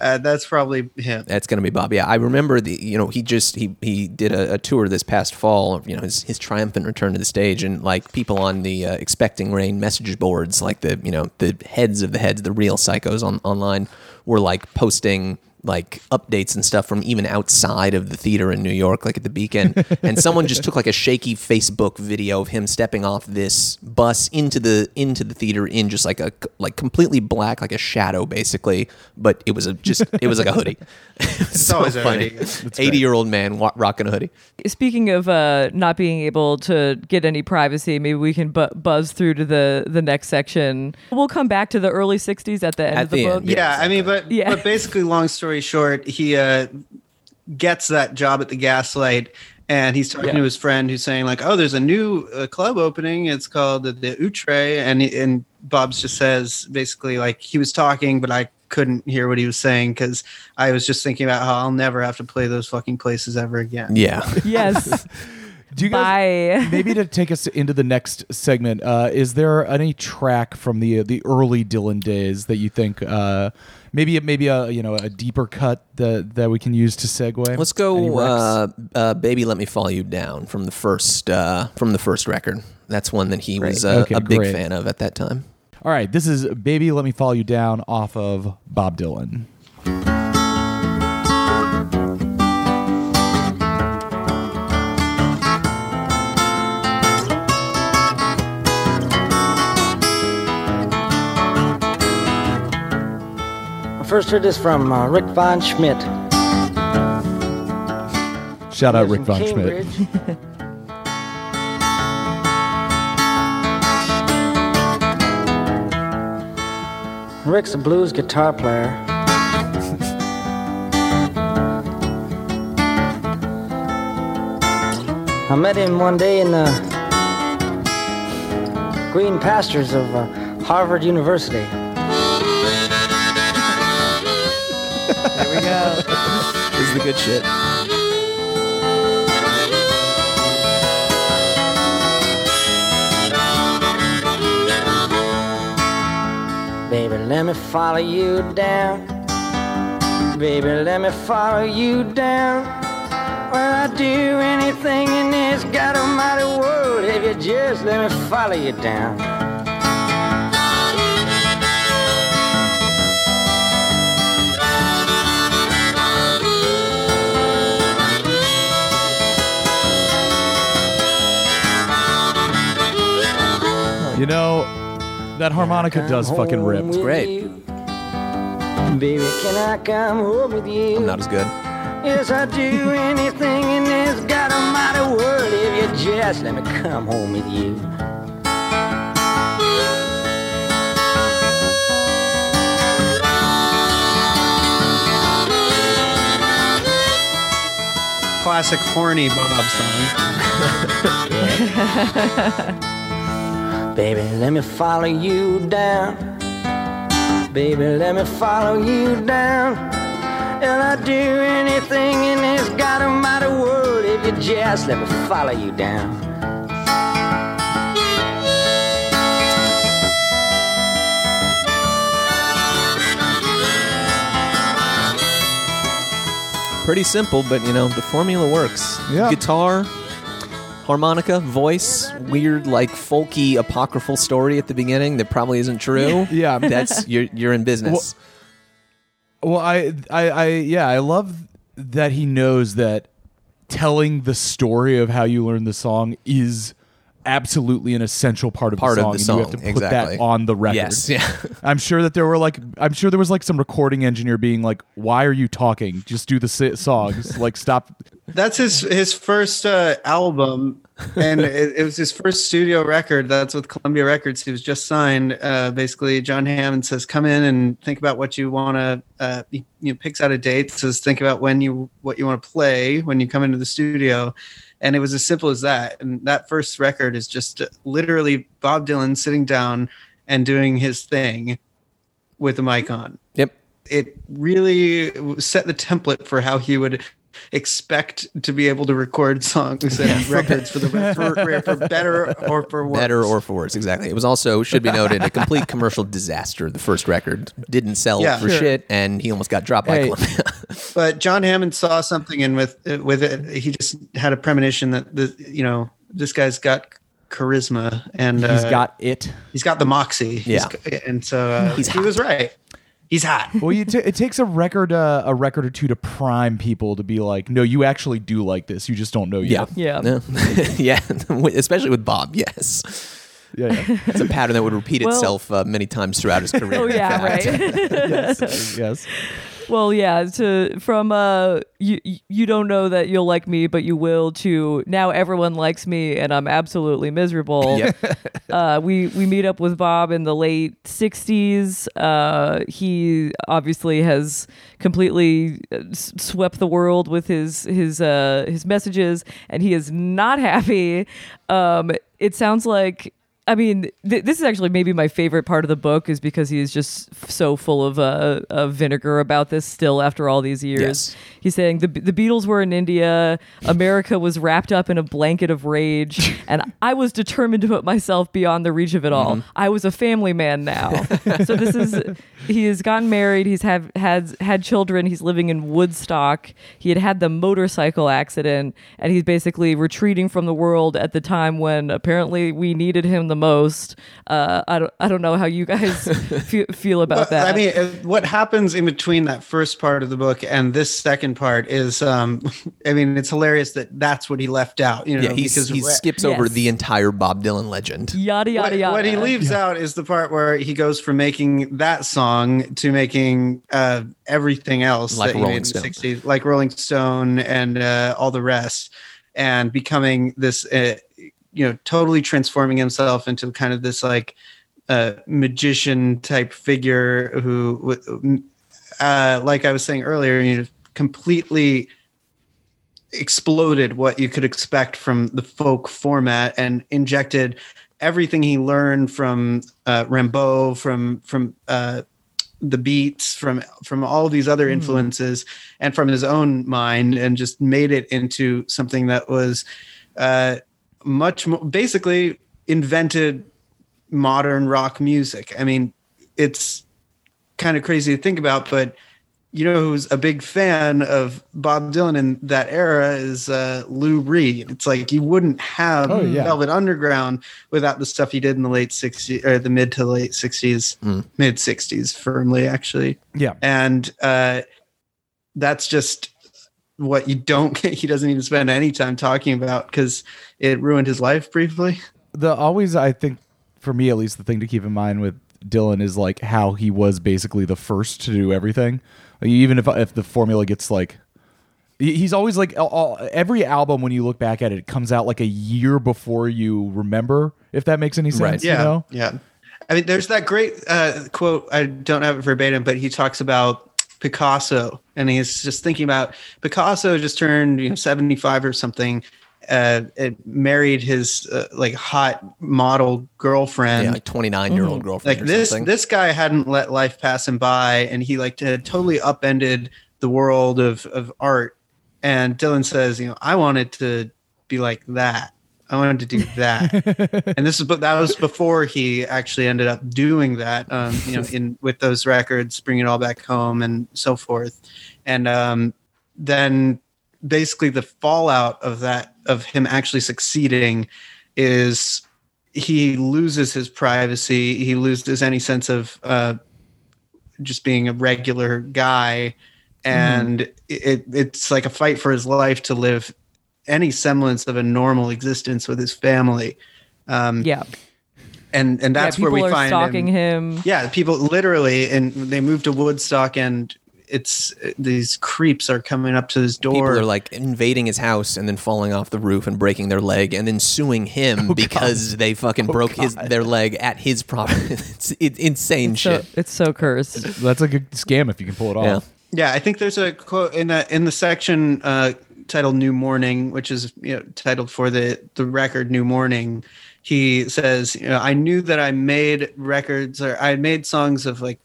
uh, that's probably him.
That's going to be Bob. Yeah, I remember the. You know, he just he he did a, a tour this past fall. You know, his his triumphant return to the stage, and like people on the uh, expecting rain message boards, like the you know the heads of the heads, the real psychos on online, were like posting like updates and stuff from even outside of the theater in New York, like at the Beacon. and someone just took like a shaky Facebook video of him stepping off this bus into the into the theater in just like a like completely black, like a shadow, basically. But it was a just it was like a hoodie. it's
always a hoodie.
Eighty year old man wa- rocking a hoodie.
speaking of uh not being able to get any privacy maybe we can bu- buzz through to the the next section we'll come back to the early 60s at the end
At
of the,
the
book
end,
Yeah, I mean, but
Yeah.
but basically, long story short, he uh, gets that job at the Gaslight, and he's talking
Yeah.
to his friend who's saying like, "Oh, there's a new uh, club opening. It's called the, the Outre," and and Bob's just says basically like he was talking, but I couldn't hear what he was saying because I was just thinking about how I'll never have to play those fucking places ever again.
Yeah.
yes
Do you guys,
bye
maybe to take us into the next segment, uh, is there any track from the the early Dylan days that you think uh, maybe maybe a you know a deeper cut that that we can use to segue?
Let's go, uh, uh, "Baby, Let Me Follow You Down" from the first uh, from the first record. That's one that he was uh,
Okay,
a big
great.
fan of at that time.
All right, this is "Baby, Let Me Follow You Down" off of Bob Dylan.
First heard this from uh, Rick Von Schmidt.
Shout out Rick Von Schmidt.
Rick's a blues guitar player. I met him one day in the green pastures of uh, Harvard University.
There we go.
This is the good shit.
Baby, let me follow you down. Baby, let me follow you down. Well, I'd do anything in this God Almighty world if you just let me follow you down.
You know, that harmonica does fucking rip.
It's
great.
Baby, can I come home with you?
I'm not as good.
Yes, I'd do anything in this God Almighty world if you just let me come home with you.
Classic horny Bob song.
Baby, let me follow you down. Baby, let me follow you down. And I'd do anything in this God Almighty world if you just let me follow you down.
Pretty simple, but you know the formula works.
Yeah.
Guitar, harmonica, voice, weird like folky apocryphal story at the beginning that probably isn't true.
Yeah.
that's you're you're in business.
Well, I, I, I, yeah, I love that he knows that telling the story of how you learn the song is absolutely an essential part of
Part
the
of
song.
the
and you have to put
exactly.
that on the record.
Yes, yeah.
I'm sure that there were like, I'm sure there was like some recording engineer being like, "Why are you talking? Just do the si- songs. like, stop."
That's his his first uh, album, and it, it was his first studio record. That's with Columbia Records. He was just signed. Uh, basically, John Hammond says, "Come in and think about what you want to." Uh, he, you know, picks out a date. Says, "Think about when you what you want to play when you come into the studio." And it was as simple as that. And that first record is just literally Bob Dylan sitting down and doing his thing with the mic on
Yep.
it really set the template for how he would expect to be able to record songs and records for the for, for better or for worse.
Better or for worse, exactly. It was also, should be noted, a complete commercial disaster. The first record didn't sell
Yeah.
for
Sure.
shit, and he almost got dropped by Columbia.
but John Hammond saw something, and with with it, he just had a premonition that the you know this guy's got charisma and
He's
uh,
got it.
he's got the moxie. He's-
Yeah.
and so uh,
He's
he was right. He's hot.
Well, you t- it takes a record, uh, a record or two to prime people to be like, "No, you actually do like this. You just don't know
yeah.
yet."
Yeah.
yeah. Especially with Bob, yes.
Yeah, yeah.
It's a pattern that would repeat
Well-
itself uh, many times throughout his career.
Oh yeah, right.
yes, yes.
Well, yeah, to from uh you you don't know that you'll like me, but you will to now everyone likes me and I'm absolutely miserable.
Yep.
Uh we we meet up with Bob in the late 60s. Uh he obviously has completely uh, s- swept the world with his his uh his messages and he is not happy. Um it sounds like I mean, th- this is actually maybe my favorite part of the book is because he is just f- so full of uh, of vinegar about this still after all these years.
Yes.
He's saying the the Beatles were in India, America was wrapped up in a blanket of rage, and I was determined to put myself beyond the reach of it all. I was a family man now. so this is he has gotten married, he's had had had children, he's living in Woodstock. He had had the motorcycle accident, and he's basically retreating from the world at the time when apparently we needed him the the most. Uh, I don't I don't know how you guys feel, feel about
But,
that.
I mean, what happens in between that first part of the book and this second part is, um, I mean, it's hilarious that that's what he left out. You know,
Yeah, he's, he
wh-
skips over
Yes.
the entire Bob Dylan legend.
yada yada yada.
what he leaves out is the part where he goes from making that song to making uh, everything else
Like
that
Rolling
made in the
Stone.
60s, like Rolling Stone and uh, all the rest, and becoming this, uh, you know, totally transforming himself into kind of this like uh, magician type figure who, uh, like I was saying earlier, you know, completely exploded what you could expect from the folk format and injected everything he learned from uh, Rimbaud, from from uh, the beats, from from all these other influences, and from his own mind, and just made it into something that was uh, much more basically invented modern rock music. I mean, it's kind of crazy to think about, but you know who's a big fan of Bob Dylan in that era is uh, Lou Reed. It's like you wouldn't have
Oh, yeah.
Velvet Underground without the stuff he did in the late 60s or the mid to late 60s, mid 60s firmly actually.
Yeah.
And uh, that's just what you don't get, he doesn't even spend any time talking about because it ruined his life briefly.
the always I think for me at least the thing to keep in mind with Dylan is like how he was basically the first to do everything. Like, even if if the formula gets like he's always like all- all, every album when you look back at it, it comes out like a year before you remember if that makes any sense,
Right.
you know?
Yeah. I mean, there's that great uh, quote. I don't have it verbatim, but he talks about Picasso, and he's just thinking about Picasso just turned you know 75 or something, uh, it married his uh, like hot model girlfriend.
yeah, like 29 year old girlfriend
like
or
this
something.
this guy hadn't let life pass him by and he like had totally upended the world of of art and dylan says you know i wanted to be like that i wanted to do that. And this is but that was before he actually ended up doing that um you know in with those records bring it all back home and so forth. And um then basically the fallout of that of him actually succeeding is he loses his privacy. He loses any sense of uh just being a regular guy. And it it's like a fight for his life to live any semblance of a normal existence with his family um
yeah,
and and that's
yeah,
where we
are
find
stalking
him.
him.
Yeah, people literally, and they move to Woodstock, and it's these creeps are coming up to his door.
People are like invading his house and then falling off the roof and breaking their leg and then suing him because they fucking broke his their leg at his property. it's, it's insane
So
shit.
it's so cursed.
That's like a good scam if you can pull it
Yeah.
off.
yeah, I think there's a quote in a, in the section uh, titled "New Morning," which is you know titled for the the record "New Morning." He says, you know, "I knew that I made records or I made songs of like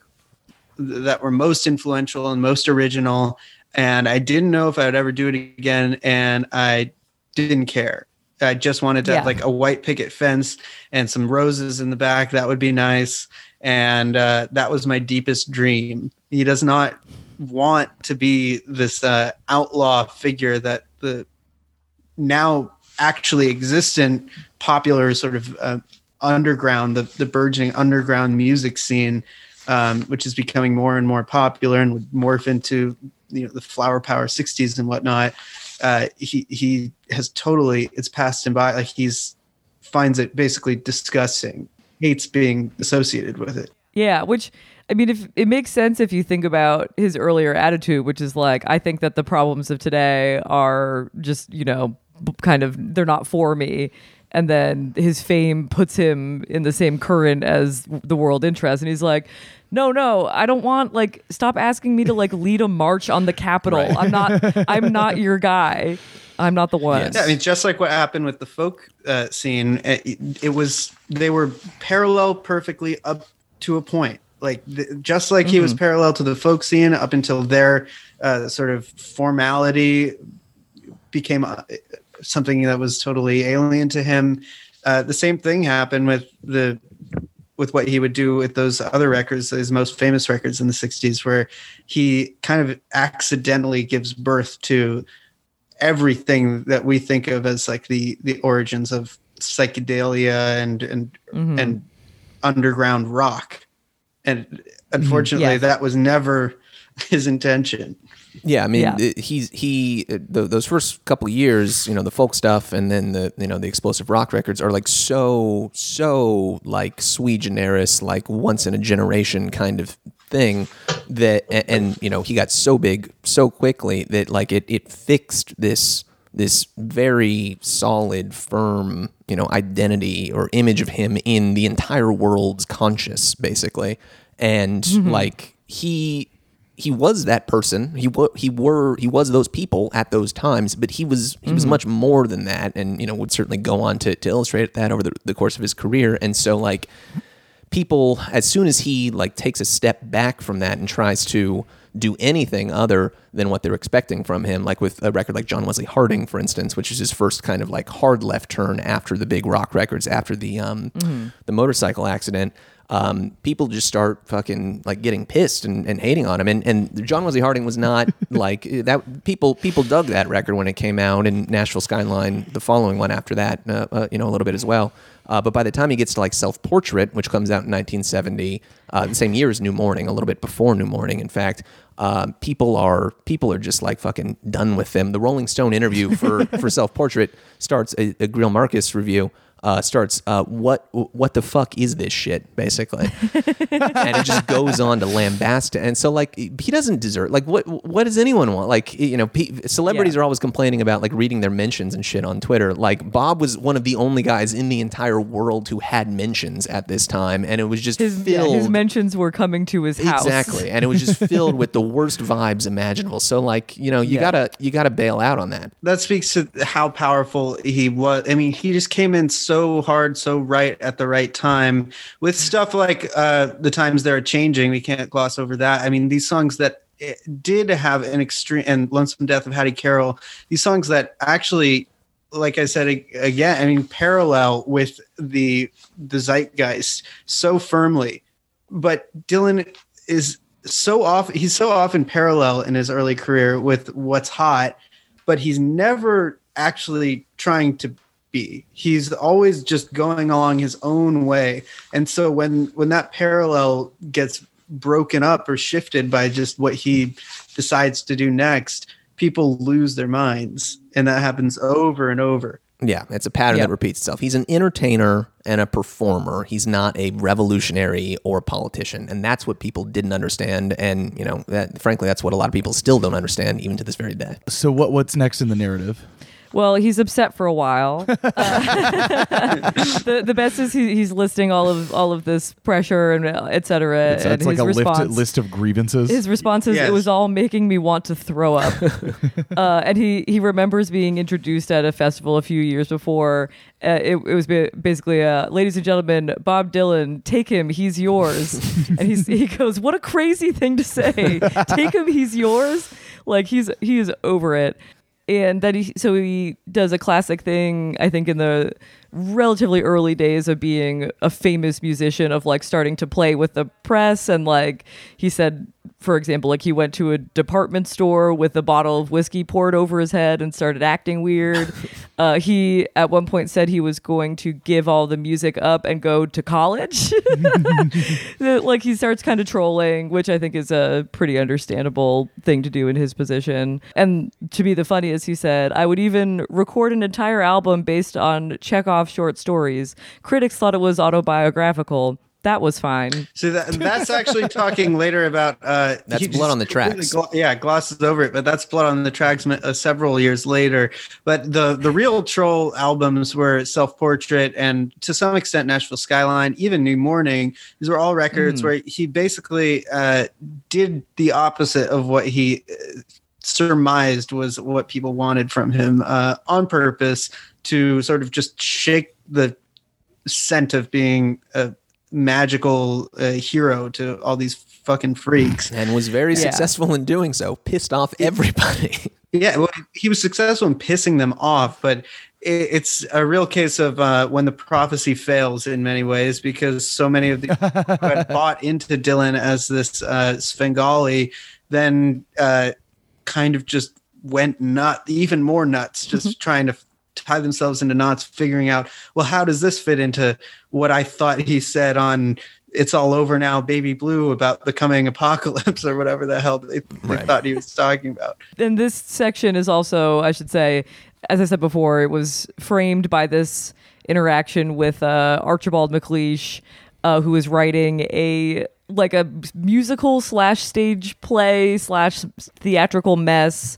that were most influential and most original, and I didn't know if I would ever do it again, and I didn't care." I just wanted to have like a white picket fence and some roses in the back. That would be nice. And uh, that was my deepest dream. He does not want to be this uh, outlaw figure that the now actually existent popular sort of uh, underground, the, the burgeoning underground music scene, um, which is becoming more and more popular and would morph into you know the flower power 60s and whatnot. Uh, he he has totally it's passed him by. Like he's finds it basically disgusting, hates being associated with it.
Yeah, which I mean, if it makes sense if you think about his earlier attitude, which is like, I think that the problems of today are just, you know, kind of they're not for me. And then his fame puts him in the same current as the world interest, and he's like, "No, no, I don't want like stop asking me to like lead a march on the Capitol. I'm not, I'm not your guy. I'm not the one."
Yeah, I mean, just like what happened with the folk uh, scene, it, it was they were parallel perfectly up to a point. Like th- just like he was parallel to the folk scene up until their uh, sort of formality became uh, something that was totally alien to him. Uh, the same thing happened with the with what he would do with those other records, his most famous records in the '60s, where he kind of accidentally gives birth to everything that we think of as like the the origins of psychedelia and and
Mm-hmm.
and underground rock. And unfortunately,
Yes.
that was never his intention.
Yeah, I mean,
Yeah.
th- he's he uh, th- those first couple of years, you know, the folk stuff, and then the you know the explosive rock records are like so so like sui generis, like once in a generation kind of thing that, and, and you know, he got so big so quickly that like it it fixed this this very solid, firm, you know, identity or image of him in the entire world's conscious, basically, and mm-hmm. like he he was that person. He wa he were he was those people at those times, but he was he was mm-hmm. much more than that, and you know would certainly go on to, to illustrate that over the, the course of his career. And so like people, as soon as he like takes a step back from that and tries to do anything other than what they're expecting from him, like with a record like John Wesley Harding, for instance, which is his first kind of like hard left turn after the big rock records, after the um the motorcycle accident um, people just start fucking like getting pissed and, and hating on him. And and John Wesley Harding was not like that. People people dug that record when it came out, and Nashville Skyline, the following one after that, uh, uh, you know, a little bit as well. Uh, but by the time he gets to like Self Portrait, which comes out in 1970, uh, the same year as New Morning, a little bit before New Morning, in fact, uh, people are people are just like fucking done with them. The Rolling Stone interview for for Self Portrait starts a, a Grill Marcus review uh, starts uh, what what the fuck is this shit basically and it just goes on to lambast and so like he doesn't deserve like what what does anyone want like you know pe- celebrities
Yeah.
are always complaining about like reading their mentions and shit on twitter like bob was one of the only guys in the entire world who had mentions at this time and it was just
His, yeah, his mentions were coming to his house.
exactly and it was just filled with the worst vibes imaginable so like you know you
Yeah.
gotta you gotta bail out on that
That speaks to how powerful he was. I mean, he just came in so hard, so right at the right time with stuff like uh, "The Times They Are Changing." We can't gloss over that. I mean, these songs that eh, did have an extreme and "Lonesome Death of Hattie Carroll." These songs that actually, like I said again, I mean, parallel with the the zeitgeist so firmly. But Dylan is so off. He's so often parallel in his early career with what's hot but he's never actually trying to be. He's always just going along his own way. And so when when that parallel gets broken up or shifted by just what he decides to do next, people lose their minds. And that happens over and over.
Yeah, it's a pattern
Yeah.
that repeats itself. He's an entertainer and a performer. He's not a revolutionary or a politician, and that's what people didn't understand. And you know, that frankly, that's what a lot of people still don't understand, even to this very day.
So what what's next in the narrative?
Well, he's upset for a while. Uh, the the best is he, he's listing all of all of this pressure and uh, et cetera.
It's,
and
it's like
his
a
response,
lift, list of grievances.
His response is,
Yes.
"It was all making me want to throw up." uh, and he he remembers being introduced at a festival a few years before. Uh, it, it was basically, uh, "Ladies and gentlemen, Bob Dylan, take him, he's yours." and he's, he goes, "What a crazy thing to say! take him, he's yours." Like he's he is over it and then he so he does a classic thing i think in the relatively early days of being a famous musician of like starting to play with the press. And like he said for example like he went to a department store with a bottle of whiskey poured over his head and started acting weird uh, he at one point said he was going to give all the music up and go to college like he starts kind of trolling, which I think is a pretty understandable thing to do in his position. And to be the funniest, he said, I would even record an entire album based on Chekhov short stories. Critics thought it was autobiographical. That was fine.
So that, that's actually talking later about uh,
That's Blood on the Tracks.
glo- yeah, glosses over it, but that's blood on the tracks uh, several years later. But the the real troll albums were Self Portrait and to some extent Nashville Skyline, even New Morning. These were all records where he basically uh, did the opposite of what he uh, surmised was what people wanted from him uh, on purpose to sort of just shake the scent of being a magical uh, hero to all these fucking freaks.
And was very
Yeah.
successful in doing so. Pissed off everybody.
Yeah, well, he was successful in pissing them off, but it, it's a real case of uh, when the prophecy fails in many ways because so many of the people bought into Dylan as this uh, Svengali then uh, kind of just went nut, even more nuts, just trying to tie themselves into knots, figuring out, well, how does this fit into what I thought he said on "It's All Over Now, Baby Blue" about the coming apocalypse or whatever the hell they, they
Right.
thought he was talking about.
and this section is also, I should say, as I said before, it was framed by this interaction with uh, Archibald mcleish uh, who is writing a like a musical slash stage play slash theatrical mess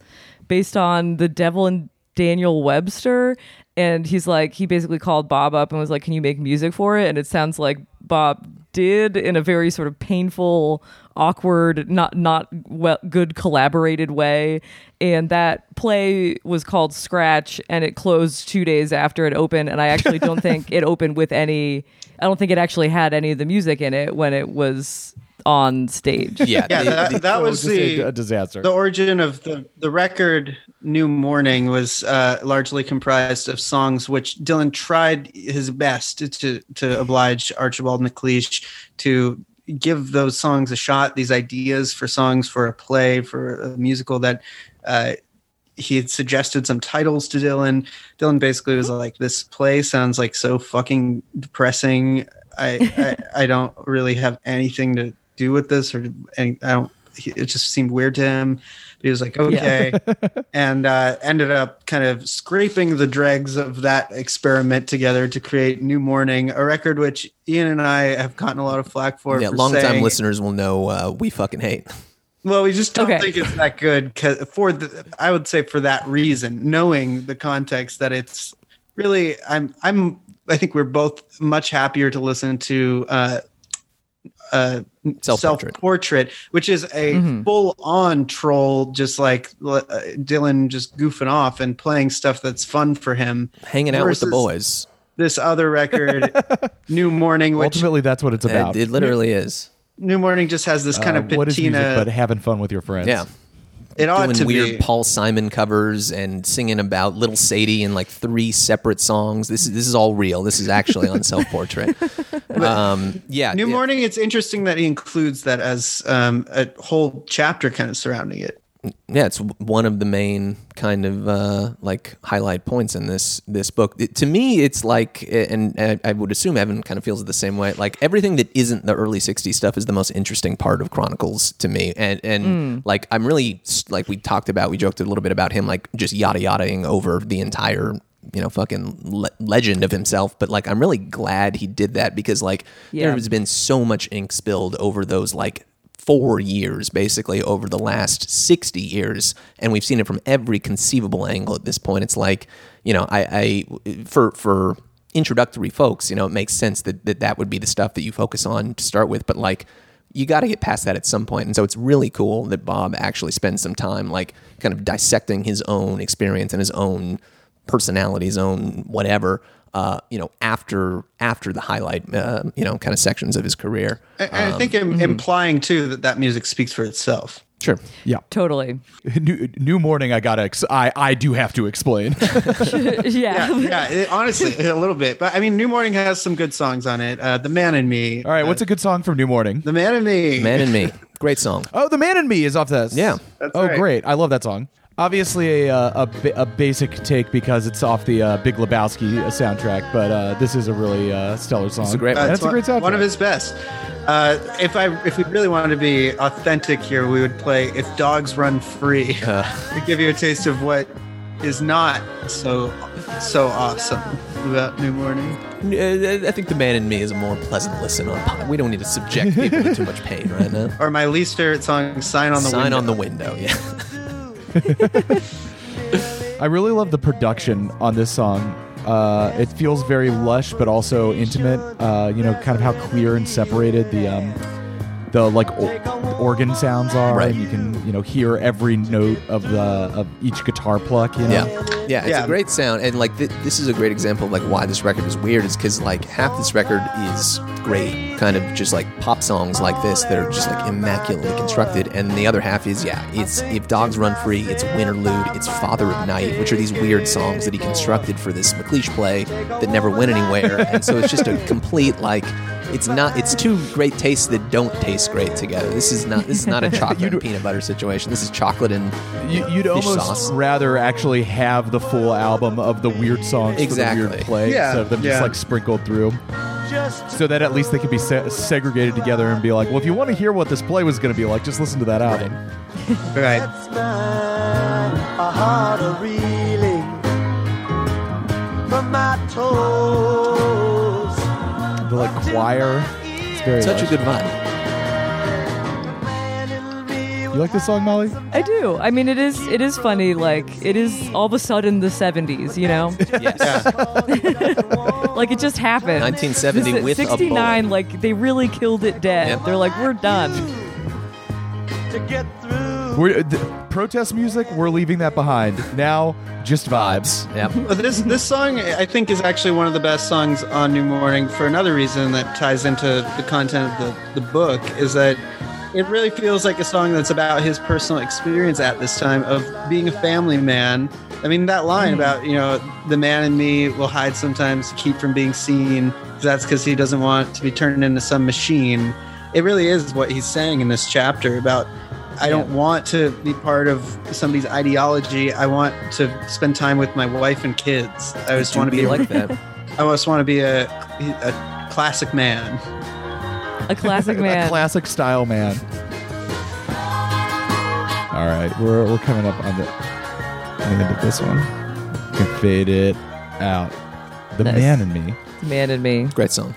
based on the Devil and Daniel Webster. And he's like, he basically called Bob up and was like, "Can you make music for it?" And it sounds like Bob did in a very sort of painful, awkward, not not well, good collaborated way. And that play was called Scratch, and it closed two days after it opened. And I actually don't think it opened with any. I don't think it actually had any of the music in it when it was on stage.
Yeah,
Yeah,
the-
that,
the-
that
So
was
a,
the
a disaster.
the origin of the the record new morning was uh, largely comprised of songs which dylan tried his best to to, to oblige archibald mcleish to give those songs a shot these ideas for songs for a play for a musical that uh, he had suggested some titles to dylan dylan basically was like this play sounds like so fucking depressing i i, I don't really have anything to do with this or and i don't he- it just seemed weird to him. But he was like, okay, and uh, ended up kind of scraping the dregs of that experiment together to create New Morning, a record which Ian and I have gotten a lot of flack for.
yeah,
for
long time listeners will know uh, we fucking hate.
Well, we just don't
Okay.
think it's that good 'cause- for the. I would say for that reason, knowing the context that it's really. I'm. I'm. I think we're both much happier to listen to. Uh, uh,
Self-portrait.
self-portrait, which is a full-on troll, just like uh, Dylan just goofing off and playing stuff that's fun for him.
Hanging out with the boys.
This other record, New Morning, which
Ultimately, that's what it's about.
It, it literally is.
New Morning just has this kind
Uh,
of
what is music
patina.
but having fun with your friends?
Yeah.
It ought
Doing
to
weird
be.
Paul Simon covers and singing about Little Sadie in like three separate songs. This is this is all real. This is actually on Self Portrait. um, yeah,
New
yeah.
Morning, it's interesting that he includes that as um, a whole chapter kind of surrounding it.
Yeah, it's one of the main kind of uh, like highlight points in this this book. It- to me, it's like, and, I would assume Evan kind of feels it the same way. Like everything that isn't the early '60s stuff is the most interesting part of Chronicles to me. And and like I'm really like we talked about, we joked a little bit about him like just yada yadaing over the entire you know fucking le- legend of himself but like i'm really glad he did that because like
Yeah.
there has been so much ink spilled over those like four years basically over the last 60 years and we've seen it from every conceivable angle at this point. It's like you know i, I for for introductory folks you know it makes sense that, that that would be the stuff that you focus on to start with but like you got to get past that at some point and so it's really cool that bob actually spends some time like kind of dissecting his own experience and his own personality his own whatever uh, you know after after the highlight uh, you know kind of sections of his career
And and I think im- implying too that that music speaks for itself.
sure
Yeah.
Totally.
New, new morning. I gotta. Ex- I I do have to explain.
yeah.
Yeah, yeah. it- honestly, a little bit, but I mean, New Morning has some good songs on it. Uh, the Man and Me.
All right. What's a good song from New Morning?
The Man and Me.
The man and me great song
Oh, the man and me is off this.
Yeah.
That's
oh,
right.
great! I love that song. Obviously, a uh, a, a basic take because it's off the uh, Big Lebowski uh, soundtrack, but uh, this is a really uh, stellar song.
It's a great
Uh,
one.
That's
it's
a great
one,
soundtrack.
one of his best. Uh, if I if we really wanted to be authentic here, we would play "If Dogs Run Free" to give you a taste of what is not so so awesome about New Morning.
I think the man in me is a more pleasant listen on. pod- We don't need to subject people to too much pain right now.
Or my least favorite song, "Sign on the
Sign
Window."
Sign on the window. Yeah.
I really love the production on this song. Uh, it feels very lush, but also intimate. Uh, you know, kind of how clear and separated the um, the like o- organ sounds are,
Right.
and you can you know hear every note of the of each guitar pluck. You know?
Yeah, yeah, it's
Yeah.
a great sound, and like th- this is a great example of like why this record is weird. Is because like half this record is great, kind of just like pop songs like this that are just like immaculately constructed, and the other half is yeah, it's if dogs run free, it's Winterlude, it's Father of Night, which are these weird songs that he constructed for this McLeish play that never went anywhere, and so it's just a complete like it's not. It's two great tastes that don't taste great together. This is not. This is not a chocolate and peanut butter situation. This is chocolate and
You, you'd
Fish
almost
sauce.
rather actually have the full album of the weird songs
Exactly.
for the weird play
Yeah,
instead of them just like sprinkled through. So that at least they could be se- segregated together and be like, well, if you want to hear what this play was going to be like, just listen to that album.
Right.
That's mine, a heart of reeling from my toes.
The like choir. It's very
such a good vibe.
Man in me
You like this song, Molly?
I do. I mean, it is it is funny. Like it is all of a sudden the '70s. You know,
Yes.
like it just happened.
1970
This-
with a
69. Like they really killed it dead.
Yep.
They're like, we're done.
to get through.
We're, the, protest music, we're leaving that behind. Now, just vibes.
Yep.
This this song I think is actually one of the best songs on New Morning for another reason that ties into the content of the, the book is that it really feels like a song that's about his personal experience at this time of being a family man. I mean that line hmm. about you know the man in me will hide sometimes to keep from being seen. That's because he doesn't want to be turned into some machine. It really is what he's saying in this chapter about I don't want to be part of somebody's ideology. I want to spend time with my wife and kids. I just want to
be
be
like that.
I just want to be a a classic man.
A classic man.
A classic style man. All right, we're, we're coming up on the, the end of this one. You can fade it out. The
Nice.
man in me.
The man and me.
Great song.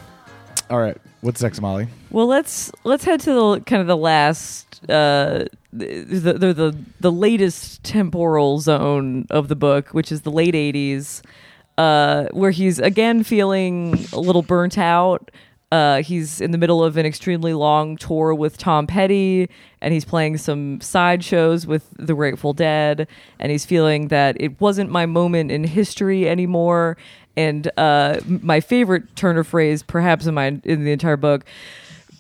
All right, what's next, Molly?
Well, let's let's head to the kind of the last, uh, the, the the the latest temporal zone of the book, which is the late '80s, uh, where he's again feeling a little burnt out. Uh, he's in the middle of an extremely long tour with Tom Petty, and he's playing some side shows with the Grateful Dead, and he's feeling that it wasn't my moment in history anymore. And uh, my favorite turn of phrase, perhaps in my in the entire book,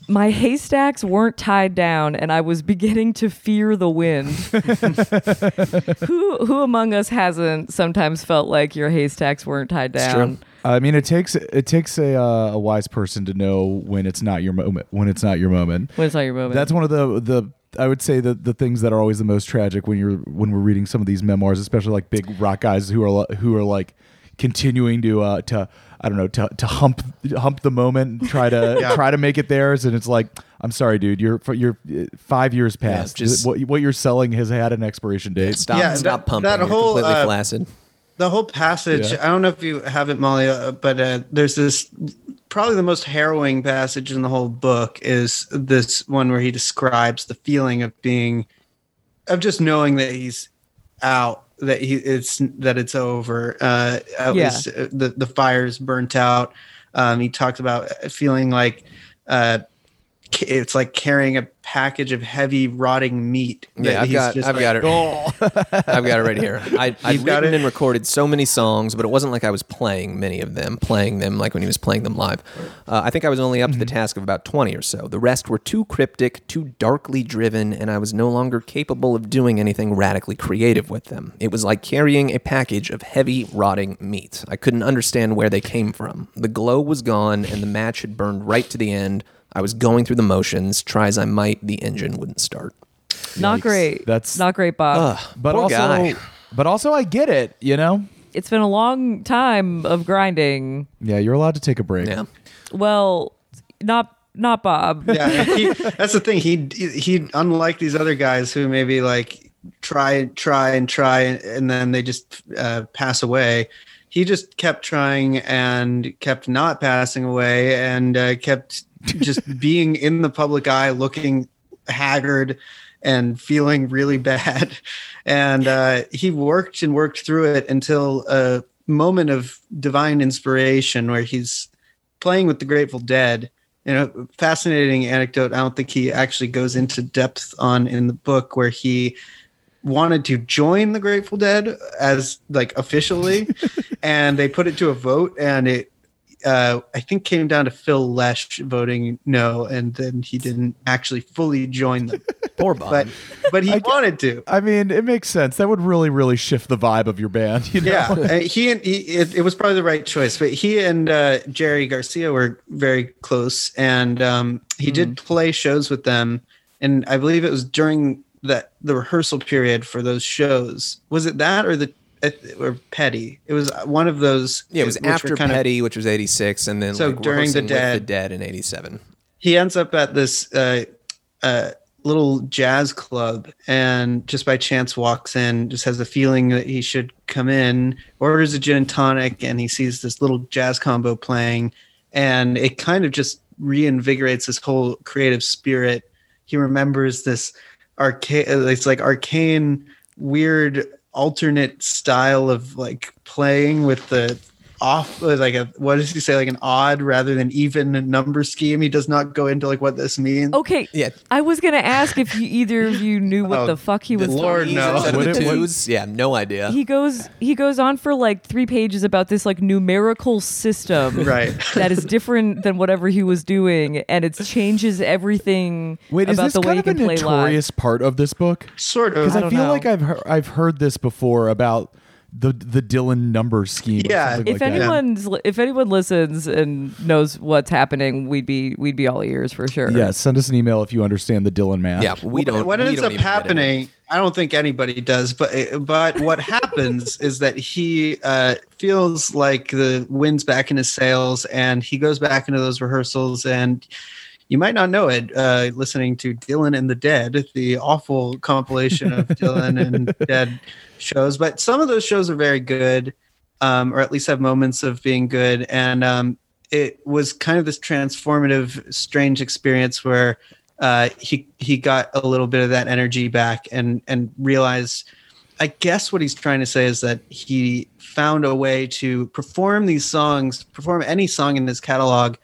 my haystacks weren't tied down, and I was beginning to fear the wind. who who among us hasn't sometimes felt like your haystacks weren't tied down?
I mean, it takes it takes a uh, a wise person to know when it's not your moment. When it's not your moment.
When it's not your moment.
That's one of the the I would say the the things that are always the most tragic when you're when we're reading some of these memoirs, especially like big rock guys who are who are like continuing to uh to I don't know to to hump hump the moment, and try to
Yeah.
try to make it theirs, and it's like I'm sorry, dude, you're you're uh, five years past.
just-
what what you're selling has had an expiration date.
Stop.
Yeah,
stop
that-
pumping.
that
You're
whole,
completely
uh,
flaccid.
The whole passage,
Yeah.
I don't know if you have it, Molly, uh, but uh, there's this probably the most harrowing passage in the whole book is this one where he describes the feeling of being, of just knowing that he's out, that he it's that it's over. Uh, at
Yeah.
least uh, the the fire's burnt out. Um, he talks about feeling like uh, it's like carrying a package of heavy rotting meat.
Yeah, I've got, I've
like,
got it. I've got it right here. I, I've
got
written
it?
and recorded so many songs, but it wasn't like I was playing many of them, playing them like when he was playing them live. Uh, I think I was only up to the task of about 20 or so. The rest were too cryptic, too darkly driven, and I was no longer capable of doing anything radically creative with them. It was like carrying a package of heavy, rotting meat. I couldn't understand where they came from. The glow was gone, and the match had burned right to the end. I was going through the motions. Try as I might, the engine wouldn't start.
not
Yikes.
great.
That's-
not great, Bob.
But
Poor
also,
guy.
but also, I get it. You know,
It's been a long time of grinding.
yeah, you're allowed to take a break.
Yeah.
Well, not not Bob.
yeah he, that's the thing he he unlike these other guys who maybe like try try and try and then they just uh, pass away he just kept trying and kept not passing away and uh, kept just being in the public eye looking haggard and feeling really bad. And uh, he worked and worked through it until a moment of divine inspiration where he's playing with the grateful dead. You know fascinating anecdote. I don't think he actually goes into depth on in the book where he wanted to join the grateful dead as like officially. And they put it to a vote and it uh, I think came down to Phil Lesh voting no, and then he didn't actually fully join them.
Poor Bob.
but but he wanted to.
I mean, it makes sense. That would really, really shift the vibe of your band. You know?
Yeah, uh, he and he, it, it was probably the right choice. But he and uh, Jerry Garcia were very close, and um, he did play shows with them. And I believe it was during that the rehearsal period for those shows. Was it that or the uh, or Petty? It was one of those.
yeah, it was after
kind of-
Petty, which was '86, and then
So
like,
during The Dead.
the Dead in '87.
he ends up at this uh, uh, little jazz club and just by chance walks in just has a feeling that he should come in orders a gin and tonic and he sees this little jazz combo playing and it kind of just reinvigorates this whole creative spirit he remembers this arcane it's like arcane weird alternate style of like playing with the off like a what does he say like an odd rather than even number scheme he does not go into like what this means
Okay.
Yeah.
I was gonna ask if you, either of you knew what
Oh,
the fuck he was.
Lord
talking
knows.
about.
Instead of
What it- what-
twos, yeah, no idea.
He goes. He goes on for like three pages about this like numerical system,
Right.
that is different than whatever he was doing, and it changes everything
Wait, is
about
this
the way
kind
you
of a
can play live.
notorious part of this book?
sort of
Because I,
don't
feel
know.
like I've heard, I've heard this before about the the Dylan number scheme.
Yeah,
something
If
like that.
anyone's if anyone listens and knows what's happening, we'd be we'd be all ears for sure.
Yeah, send us an email if you understand the Dylan math.
yeah, we don't.
what
we
ends
don't
up
even get into it.
happening i don't think anybody does but but what happens is that he uh, feels like the wind's back in his sails and he goes back into those rehearsals and you might not know it uh, listening to dylan and the dead the awful compilation of dylan and dead shows but some of those shows are very good um, or at least have moments of being good and um, it was kind of this transformative strange experience where uh, he he got a little bit of that energy back and and realized I guess what he's trying to say is that he found a way to perform these songs, perform any song in his catalog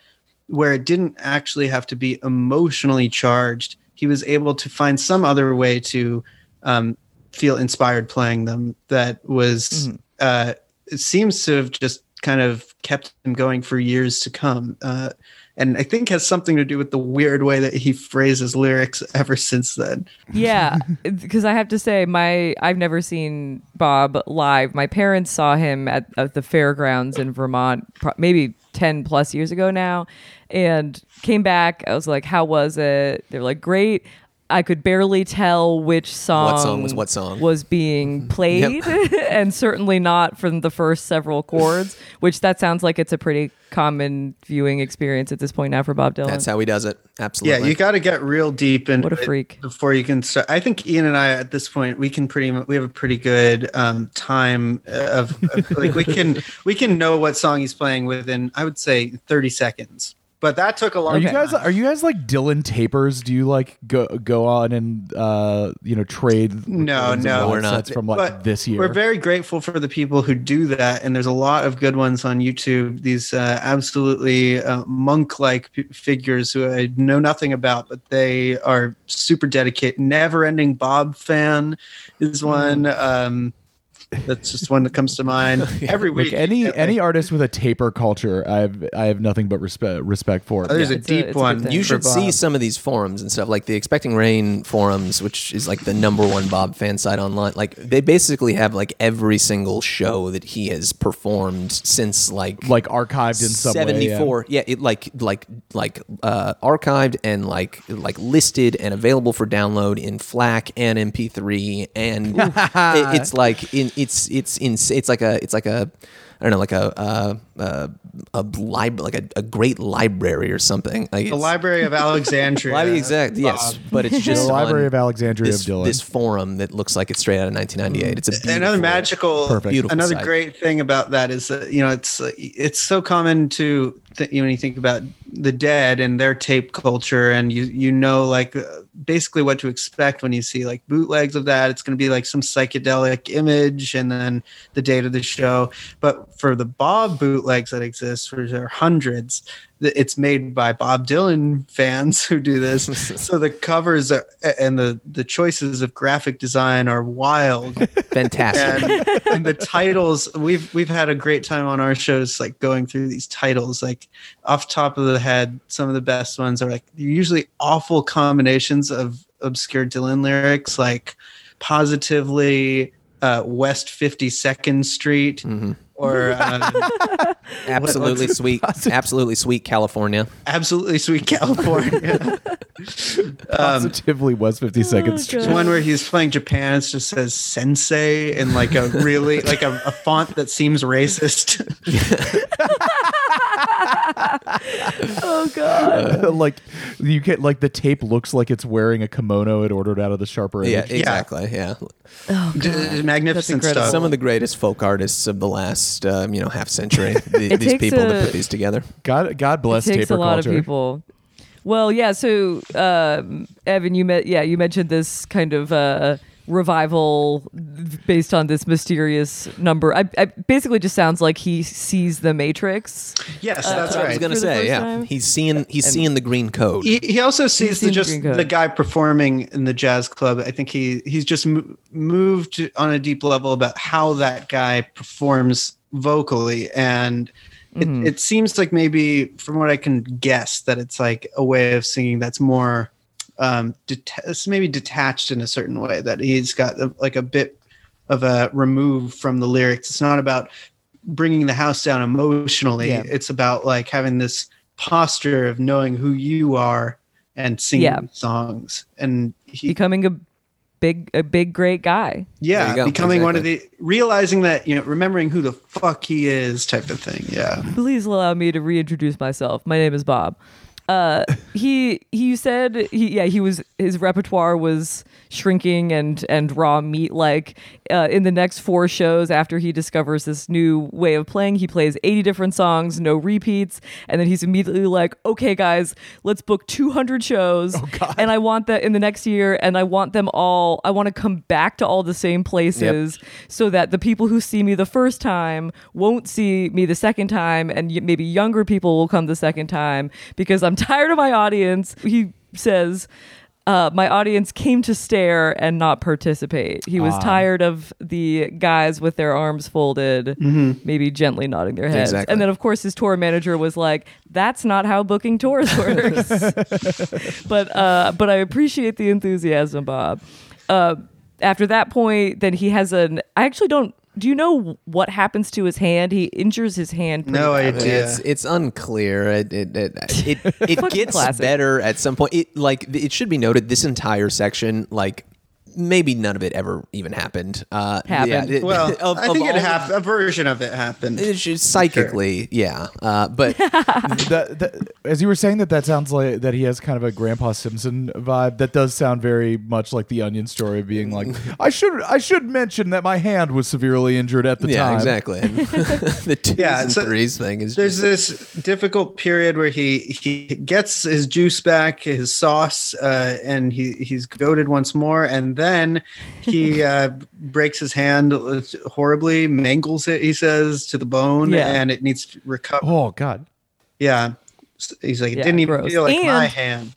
where it didn't actually have to be emotionally charged. He was able to find some other way to um, feel inspired playing them that was uh, it seems to have just kind of kept him going for years to come. Uh, and I think has something to do with the weird way that he phrases lyrics ever since then.
yeah because i have to say my i've never seen bob live my parents saw him at, at the fairgrounds in vermont maybe 10 plus years ago now and came back. I was like how was it? They're like great I could barely tell which song,
What song was what song.
was being played, and certainly not from the first several chords. Which that sounds like it's a pretty common viewing experience at this point now for Bob Dylan.
That's how he does it. Absolutely.
Yeah, you got to get real deep in
What a freak.
before you can start. I think Ian and I at this point we can pretty much we have a pretty good um, time of, of like we can we can know what song he's playing within I would say thirty seconds. But that took a long.
Are you
Okay.
guys are you guys like Dylan tapers? Do you like go go on and uh you know trade?
No, no.
We're not.
sets from like
But
this year.
We're very grateful for the people who do that, and there's a lot of good ones on YouTube. These uh, absolutely uh, monk-like p- figures who I know nothing about, but they are super dedicated. Never-ending Bob fan is one. Um, that's just one that comes to mind every
Like
week.
any any artist with a taper culture, I've I have nothing but respect respect for.
Oh, there's
Yeah,
a deep
a
one.
thing.
You
for
should see some of these forums and stuff, like the Expecting Rain forums, which is like the number one Bob fan site online. Like they basically have like every single show that he has performed since like
like archived in some way. yeah.
74 yeah. it like like like uh archived and like like listed and available for download in FLAC and mp3 and it- it's like in it's it's in it's like a it's like a I don't know, like a uh, uh, a lib- like a, a great library or something. Like
the Library of Alexandria.
Library, exact, yes, but it's just
The Library of Alexandria
this,
of Dylan.
This forum that looks like it's straight out of 1998. It's a
another magical
Perfect.
Beautiful
another
site.
great thing about that is that you know it's uh, it's so common to th- you know when you think about the dead and their tape culture and you you know like uh, basically what to expect when you see like bootlegs of that it's going to be like some psychedelic image and then the date of the show but for the bob bootlegs that exist which are hundreds it's made by bob dylan fans who do this. So the covers are, and the the choices of graphic design are wild.
Fantastic.
and, and the titles we've we've had a great time on our shows like going through these titles like off top of the head some of the best ones are like usually awful combinations of obscure Dylan lyrics, like positively uh, West 52nd Street or uh,
Absolutely sweet, absolutely sweet California.
absolutely sweet California.
Positively West 52nd Street.
There's one where he's playing Japan. It just says "sensei" in like a really like a, a font that seems racist.
Oh god.
like you get like the tape looks like it's wearing a kimono it ordered out of the sharper
Yeah, exactly. Yeah.
D- magnificent
incredible.
stuff.
Some of the greatest folk artists of the last, um, you know, half century. Th-
It
these
takes
people that
a-
put these together.
God God bless
it takes
taper
a lot
culture.
of people. Well, yeah. So, um, Evan, you met. Yeah, you mentioned this kind of uh, revival based on this mysterious number. I, I basically just sounds like he sees the Matrix.
yes,
Uh,
that's
I was gonna say, yeah,
time?
he's seeing he's seeing the green code.
He, he also sees
seen
the, just
Green Code.
the guy performing in the jazz club. I think he he's just mo- moved on a deep level about how that guy performs vocally, and it,
Mm-hmm.
it seems like maybe from what I can guess that it's like a way of singing that's more um, deta- it's maybe detached in a certain way. That he's got a, like a bit of a remove from the lyrics. It's not about bringing the house down emotionally.
Yeah.
It's about like having this posture of knowing who you are and singing
Yeah.
songs. And he,
Becoming a big, a big, great guy.
Yeah,
you go.
becoming one of the realizing that you know, remembering who the fuck he is, type of thing. Yeah.
Please allow me to reintroduce myself. My name is Bob. Uh, he he said he yeah he was his repertoire was shrinking and and raw meat like uh, in the next four shows after he discovers this new way of playing he plays 80 different songs no repeats and then he's immediately like okay guys let's book 200 shows and I want that in the next year and I want them all I want to come back to all the same places so that the people who see me the first time won't see me the second time and y- maybe younger people will come the second time because I'm tired of my audience. He says uh, my audience came to stare and not participate. He was tired of the guys with their arms folded, maybe gently nodding their heads.
Exactly.
And then, of course, his tour manager was like, "That's not how booking tours works." but uh, but I appreciate the enthusiasm, Bob. Uh, after that point, then he has an. I actually don't. Do you know what happens to his hand? He injures his hand.
No idea.
It's it's unclear. It it it, it, it gets
classic.
better at some point. It like it should be noted. This entire section, like maybe none of it ever even happened. Uh,
Happened.
it-
Well,
of-
I think it
all the-
happened. A version of it happened.
It's just psychically, yeah. Uh, but
that, that, as you were saying that, that sounds like that he has kind of a Grandpa Simpson vibe. That does sound very much like the Onion story, of being like, I should I should mention that my hand was severely injured at the
yeah,
time.
exactly. The twos
Yeah,
and
so
threes thing is
There's
just,
this difficult period where he he gets his juice back, his sauce, uh, and he he's goaded once more, and then he uh, breaks his hand horribly, mangles it. He says to the bone,
Yeah.
and it needs to recover.
Oh God.
Yeah, he's like, it
Yeah,
didn't even
gross.
feel like my hand.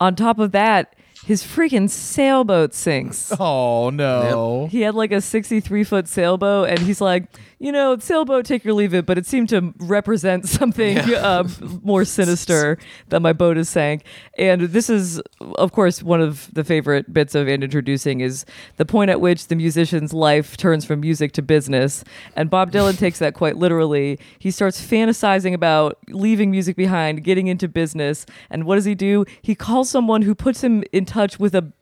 On top of that, his freaking sailboat sinks.
Oh no.
He had like a 63 foot sailboat, and he's like, you know, sailboat, take or leave it, but it seemed to represent something uh, more sinister that my boat is sank. And this is, of course, one of the favorite bits of and introducing is the point at which the musician's life turns from music to business. And Bob Dylan takes that quite literally. He starts fantasizing about leaving music behind, getting into business. And what does he do? He calls someone who puts him in touch with a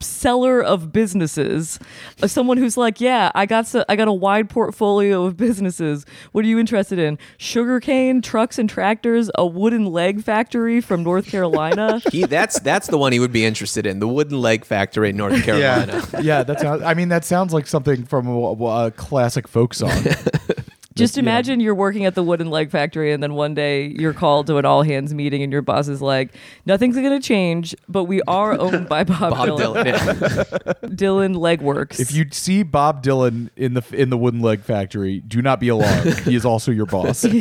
seller of businesses, uh, someone who's like, "Yeah, I got so, I got a wide portfolio of businesses. What are you interested in? Sugarcane, trucks and tractors, a wooden leg factory from North Carolina."
he, that's that's the one he would be interested in. The wooden leg factory in North Carolina.
yeah, that sounds. I mean, that sounds like something from a, a classic folk song.
Just
you know.
imagine you're working at the wooden leg factory, and then one day you're called to an all hands meeting, and your boss is like, "Nothing's going to change, but we are owned by Bob,
Bob
Dylan.
Dylan. yeah.
Dylan Legworks."
If you see Bob Dylan in the in the wooden leg factory, do not be alarmed. he is also your boss.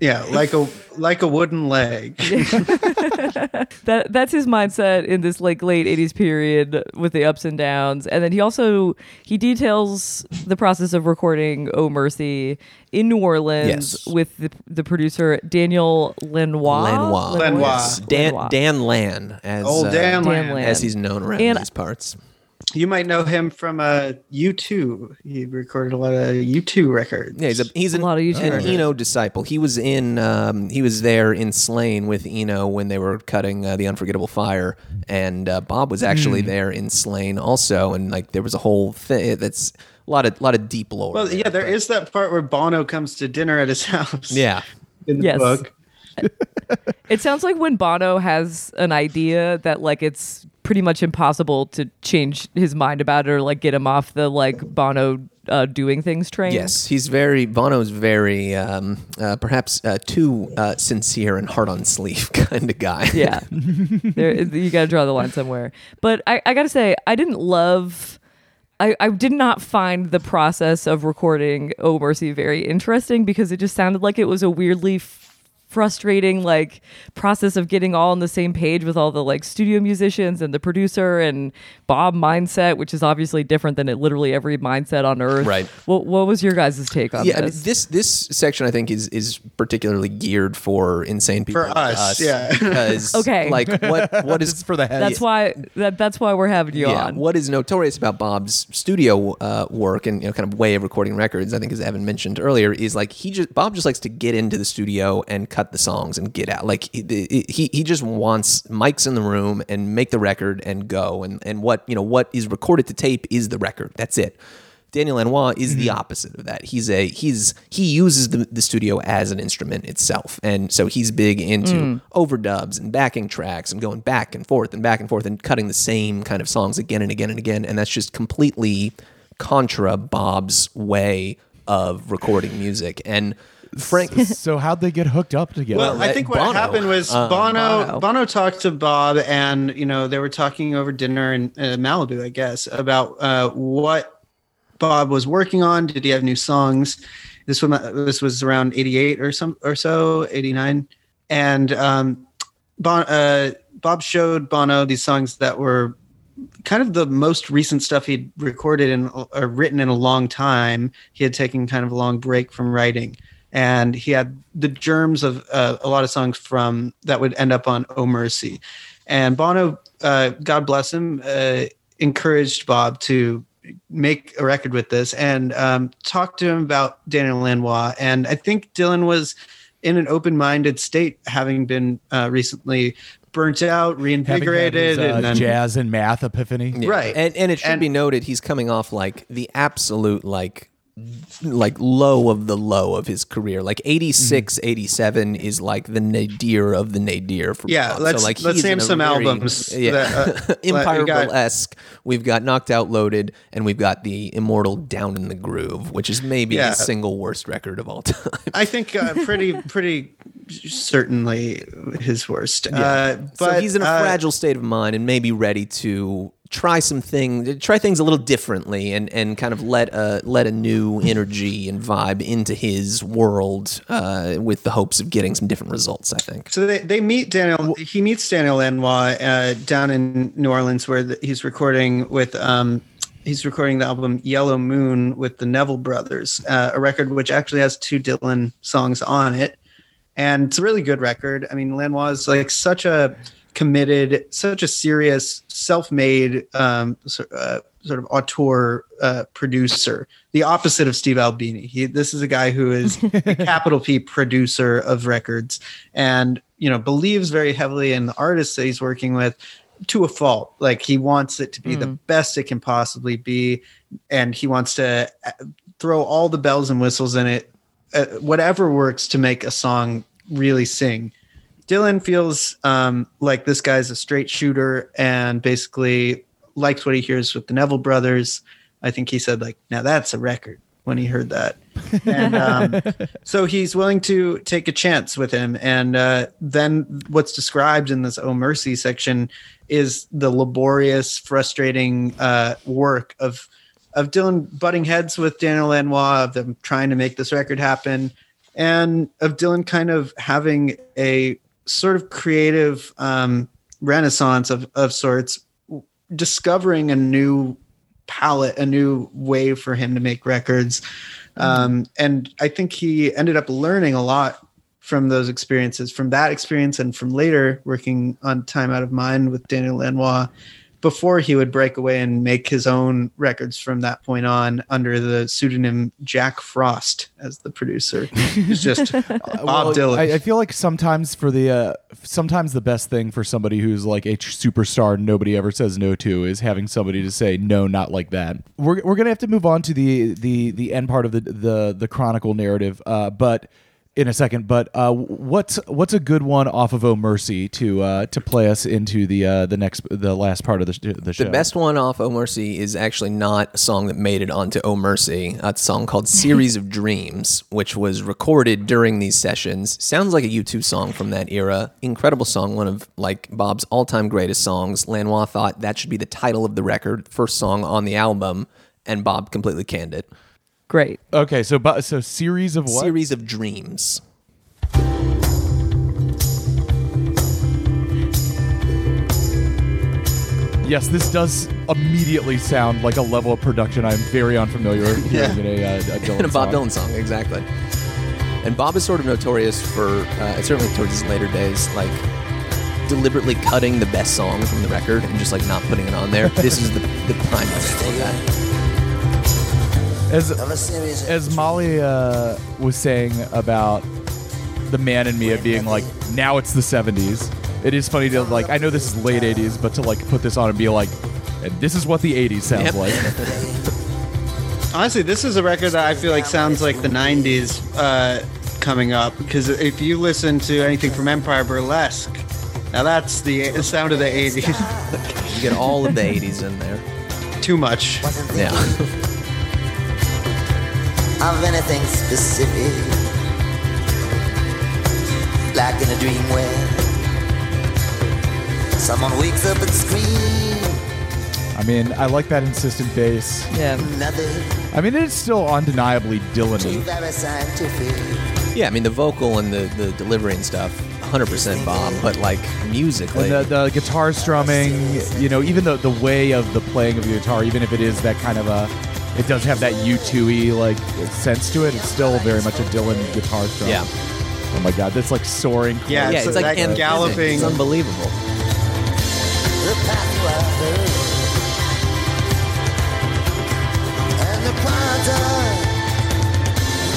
Yeah, like a like a wooden leg.
that that's his mindset in this like late 80s period with the ups and downs and then he also he details the process of recording oh mercy in New Orleans
Yes.
with the, the producer Daniel Lanois.
Lanois.
Lanois.
Yes. Dan
Lanois.
Dan Lan as
Old
uh,
Dan,
Dan
Land.
Land.
as he's known around
And-
these parts.
You might know him from uh, U2. He recorded a lot of U2 records.
Yeah, he's a he's
A
an,
lot of U2
an
records.
Eno disciple. He was in um, he was there in Slane with Eno when they were cutting uh, the Unforgettable Fire, and uh, Bob was actually
Hmm.
there in Slane also, and like there was a whole thing that's a lot of lot of deep lore.
Well, yeah, there
but-
is that part where Bono comes to dinner at his house.
Yeah,
in the
Yes.
book.
It sounds like when Bono has an idea that like it's pretty much impossible to change his mind about it or like get him off the like Bono uh, doing things train.
yes, he's very Bono's very um, uh, perhaps uh, too uh, sincere and hard on sleeve kind of guy.
yeah there, you gotta draw the line somewhere but i, I gotta say i didn't love I, I did not find the process of recording oh mercy very interesting because it just sounded like it was a weirdly frustrating like process of getting all on the same page with all the like studio musicians and the producer and bob mindset which is obviously different than it literally every mindset on earth
Right.
what, what was your guys' take on
yeah, I mean,
this
this this section I think is is particularly geared for insane people
For
like
us, yeah.
because
Okay.
like what what is
for the head.
that's why that, that's why we're having you
yeah,
on
what is notorious about Bob's studio uh, work and you know kind of way of recording records, I think as Evan mentioned earlier, is like he just Bob just likes to get into the studio and cut the songs and get out. Like he he, he just wants mics in the room and make the record and go. And and what you know what is recorded to tape is the record. That's it. Daniel Lanois is the mm-hmm. opposite of that. He's a he's he uses the, the studio as an instrument itself, and so he's big into mm. overdubs and backing tracks and going back and forth and back and forth and cutting the same kind of songs again and again and again, and that's just completely contra Bob's way of recording music. And Frank,
so how'd they get hooked up together?
Well, I
uh,
think what
Bono.
happened was
Uh,
Bono,
Bono.
Bono talked to Bob, and you know they were talking over dinner in uh, Malibu, I guess, about uh, what Bob was working on. Did he have new songs? This one, this was around '88 or some or so, '89, and um, bon, uh, Bob showed Bono these songs that were kind of the most recent stuff he'd recorded and written in a long time. He had taken kind of a long break from writing, and he had the germs of uh, a lot of songs from that would end up on "Oh Mercy." And Bono, uh, God bless him, uh, encouraged Bob to make a record with this and um, talk to him about Daniel Lanois. And I think Dylan was in an open-minded state, having been uh, recently burnt out, reinvigorated,
his, uh,
and then
jazz and math epiphany.
Yeah.
Right.
And and it should
And-
be noted he's coming off like the absolute like like low of the low of his career. Like 86, 87 is like the nadir of the nadir for
Yeah,
Bob.
let's- let's name
in a
some albums
Yeah.
that, uh,
Empire
we got-
esque. We've got Knocked Out Loaded and we've got the immortal Down in the Groove, which is maybe
Yeah.
the single worst record of all time.
I think uh, pretty pretty certainly his worst. Uh, but
so he's in a
uh,
fragile state of mind and maybe ready to try some thing, try things a little differently, and and kind of let a let a new energy and vibe into his world uh, with the hopes of getting some different results. I think.
So they, they meet Daniel. He meets Daniel Lanois uh, down in New Orleans, where the, he's recording with. Um, he's recording the album Yellow Moon with the Neville Brothers, uh, a record which actually has two Dylan songs on it, and it's a really good record. I mean, Lanois is like such a committed, such a serious, self-made um, uh, sort of auteur uh, producer. The opposite of Steve Albini. He, this is a guy who is a capital P producer of records, and you know believes very heavily in the artists that he's working with to a fault. Like he wants it to be the best it can possibly be, and he wants to uh, throw all the bells and whistles in it, uh, whatever works to make a song really sing. Dylan feels um, like this guy's a straight shooter and basically likes what he hears with the Neville brothers. I think he said like, "Now that's a record." When he heard that, and um, so he's willing to take a chance with him. And uh, then what's described in this "Oh Mercy" section is the laborious, frustrating uh, work of of Dylan butting heads with Daniel Lanois, of them trying to make this record happen, and of Dylan kind of having a sort of creative um, renaissance of, of sorts, discovering a new palette, a new way for him to make records. Um, and I think he ended up learning a lot from those experiences, from that experience, and from later working on Time Out of Mind with Daniel Lanois before he would break away and make his own records from that point on under the pseudonym Jack Frost as the producer. He's just Bob
Well,
Dylan.
I, I feel like sometimes for the uh, sometimes the best thing for somebody who's like a superstar nobody ever says no to is having somebody to say no, not like that. We're, we're gonna have to move on to the the the end part of the the the chronicle narrative, uh, but in a second. But uh, what's what's a good one off of Oh Mercy to uh, to play us into the uh, the next the last part of the, the show?
The best one off Oh Mercy is actually not a song that made it onto Oh Mercy. It's a song called Series of Dreams, which was recorded during these sessions. Sounds like a U2 song from that era. Incredible song, one of like Bob's all-time greatest songs. Lanois thought that should be the title of the record, first song on the album, and Bob completely canned it.
Great.
Okay, so bu- so series of what?
Series of Dreams.
Yes, this does immediately sound like a level of production I'm very unfamiliar with hearing in a, uh, a Dylan
in a Bob
song.
Dylan song, exactly. And Bob is sort of notorious for, uh, certainly towards his later days, like deliberately cutting the best song from the record and just like not putting it on there. this is the, the prime example of that.
As
of a series of
as Molly uh, was saying about the man in me of being like, now it's the '70s. It is funny to like. I know this is late '80s, but to like put this on and be like, and this is what the '80s sounds
Yep.
like.
Honestly, this is a record that I feel like sounds like the 90s uh, coming up because if you listen to anything from Empire Burlesque, now that's the the sound of the 80s.
You get all of the 80s in there.
Too much.
Yeah.
thinking of anything specific. Like in a dream where someone wakes up and screams.
I mean, I like that insistent bass.
Yeah.
Nothing
I mean, it's still undeniably Dylan-y.
Yeah, I mean, the vocal and the, the delivery and stuff, 100% Bob, but like musically.
And the, the guitar strumming, you know, even the the way of the playing of the guitar, even if it is that kind of a, it does have that U2y like sense to it. It's still very much a Dylan guitar strum.
yeah.
Oh my god, that's like soaring.
Yeah,
Yeah,
it's,
it's like
that galloping.
It's unbelievable.
The path you are through. And the quantum,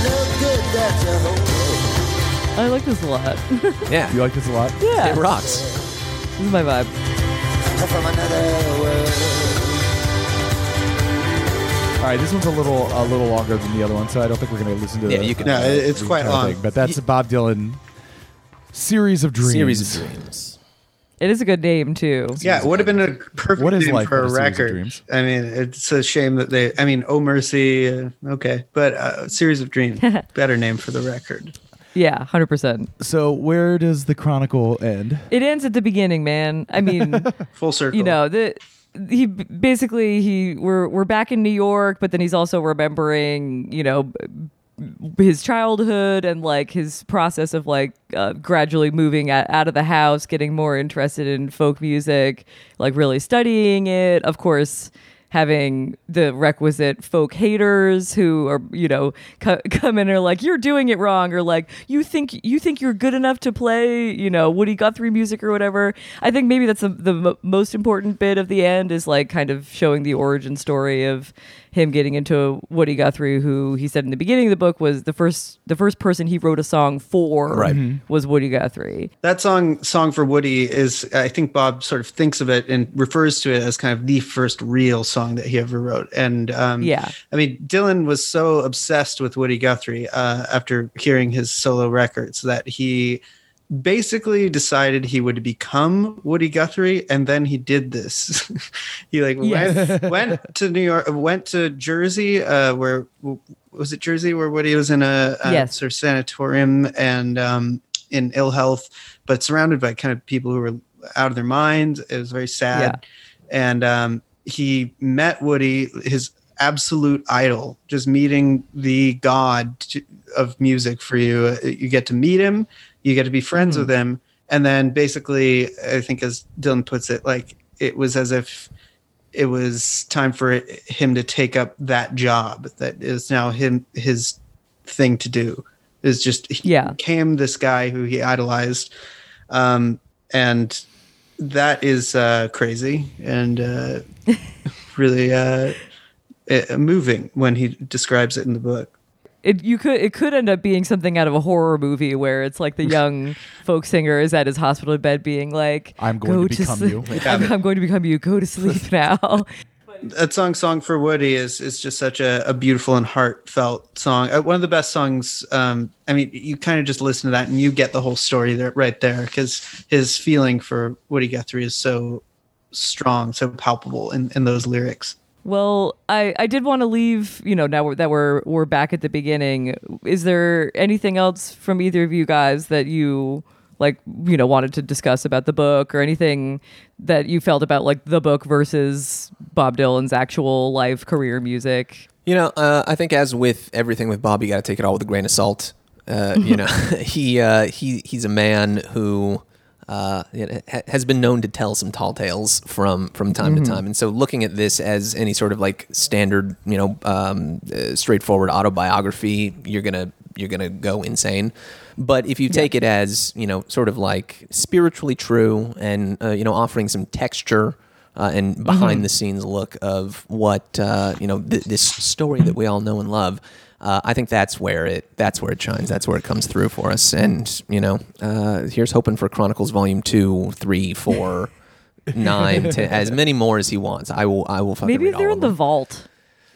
no good that you hold.
I like this a lot.
Yeah.
You like this a lot?
yeah.
It rocks.
This is my vibe.
From another world.
All right, this one's a little a little longer than the other one, so I don't think we're going to listen to.
Yeah,
the,
you can-
No, it- it's quite long.
thing, but that's a Bob Dylan series of dreams.
Series of Dreams.
It is a good name too.
Yeah, it would have been a perfect
What is
name
life
for a
a
record. I mean, it's a shame that they. I mean, Oh Mercy, uh, okay, but uh, Series of Dreams, better name for the record.
Yeah, hundred percent.
So where does the chronicle end?
It ends at the beginning, man. I mean,
Full circle.
you know the he basically he we're we're back in New York, but then he's also remembering you know his childhood and like his process of like uh, gradually moving out, out of the house, getting more interested in folk music, like really studying it. Of course. Having the requisite folk haters who are, you know, co- come in and are like, "You're doing it wrong," or like, "You think you think you're good enough to play," you know, Woody Guthrie music or whatever. I think maybe that's the, the mo- most important bit of the end is like kind of showing the origin story of him getting into Woody Guthrie, who he said in the beginning of the book was the first the first person he wrote a song for
Right.
was Woody Guthrie.
that song, "Song for Woody," is I think Bob sort of thinks of it and refers to it as kind of the first real song that he ever wrote. And um,
Yeah.
I mean, Dylan was so obsessed with Woody Guthrie uh, after hearing his solo records that he basically decided he would become Woody Guthrie, and then he did this. he like
Yes.
went, went to New York, went to Jersey, uh, where was it Jersey where Woody was in a, a
Yes.
sort of sanatorium and um, in ill health, but surrounded by kind of people who were out of their minds. It was very sad, and um, he met Woody, his absolute idol, just meeting the god to, of music for you. You get to meet him, you get to be friends with him, and then basically, I think as Dylan puts it, like it was as if it was time for him to take up that job that is now him his thing to do is just he
Yeah.
became this guy who he idolized. Um, and that is uh, crazy and uh, really uh, moving when he describes it in the book
it you could it could end up being something out of a horror movie where it's like the young folk singer is at his hospital bed being like
I'm going
"Go
to become
sleep.
you."
I'm, I'm going to become you. Go to sleep now.
That song song for woody is is just such a, a beautiful and heartfelt song. Uh, one of the best songs um i mean you kind of just listen to that and you get the whole story there right there because his feeling for woody guthrie is so strong so palpable in, in those lyrics
well i i did want to leave you know now that we're we're back at the beginning is there anything else from either of you guys that you like you know wanted to discuss about the book or anything that you felt about like the book versus bob dylan's actual life career music
You know, uh, I think as with everything with Bob, you got to take it all with a grain of salt. Uh, you know, he uh, he he's a man who uh, you know, ha- has been known to tell some tall tales from from time to time, and so looking at this as any sort of like standard, you know, um, uh, straightforward autobiography, you're gonna you're gonna go insane. But if you take it as you know, sort of like spiritually true, and uh, you know, offering some texture uh, and behind the scenes look of what uh, you know th- this story that we all know and love. Uh, I think that's where it that's where it shines. That's where it comes through for us. And you know, uh, here's hoping for Chronicles Volume Two, Three, Four, Nine, ten, as many more as he wants. I will. I will. Fucking
maybe
read
they're
of
in the vault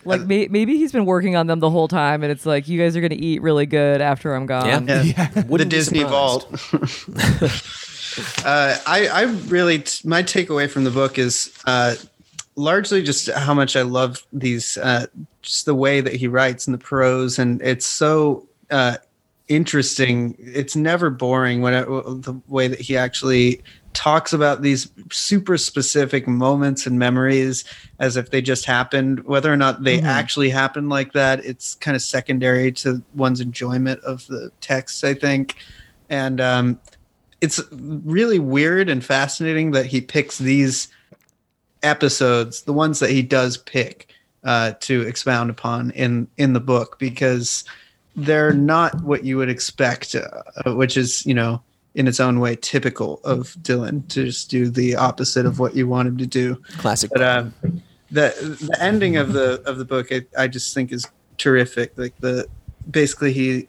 like may- maybe he's been working on them the whole time and it's like you guys are gonna eat really good after i'm gone
Yeah.
yeah, the disney vault uh, I, I really my takeaway from the book is uh, largely just how much I love these uh, just the way that he writes and the prose. And it's so uh, interesting. It's never boring when it, the way that he actually talks about these super specific moments and memories as if they just happened. Whether or not they actually happened like that it's kind of secondary to one's enjoyment of the text i think. And um, it's really weird and fascinating that he picks these episodes, the ones that he does pick uh, to expound upon in in the book, because they're not what you would expect, uh, which is you know in its own way typical of Dylan to just do the opposite of what you want him to do.
Classic.
But uh, the the ending of the of the book, I, I just think is terrific. Like the basically he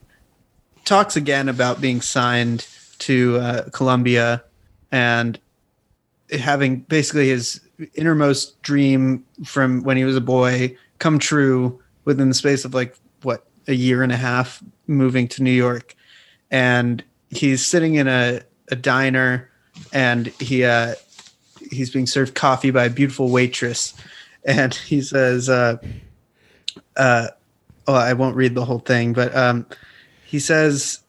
talks again about being signed to uh, Columbia and having basically his innermost dream from when he was a boy come true within the space of like what a year and a half moving to New York. And he's sitting in a, a diner and he uh he's being served coffee by a beautiful waitress. And he says uh uh oh I won't read the whole thing but um he says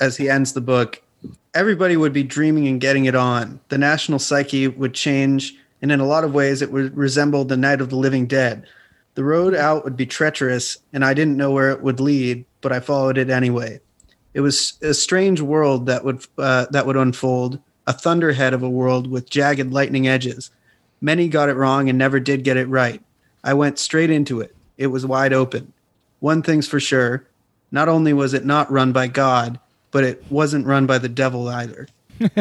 as he ends the book everybody would be dreaming and getting it on. The national psyche would change, and in a lot of ways, it would resemble the night of the living dead. The road out would be treacherous, and I didn't know where it would lead, but I followed it anyway. It was a strange world that would uh, that would unfold, a thunderhead of a world with jagged lightning edges. Many got it wrong and never did get it right. I went straight into it. It was wide open. One thing's for sure: not only was it not run by God, but it wasn't run by the devil either.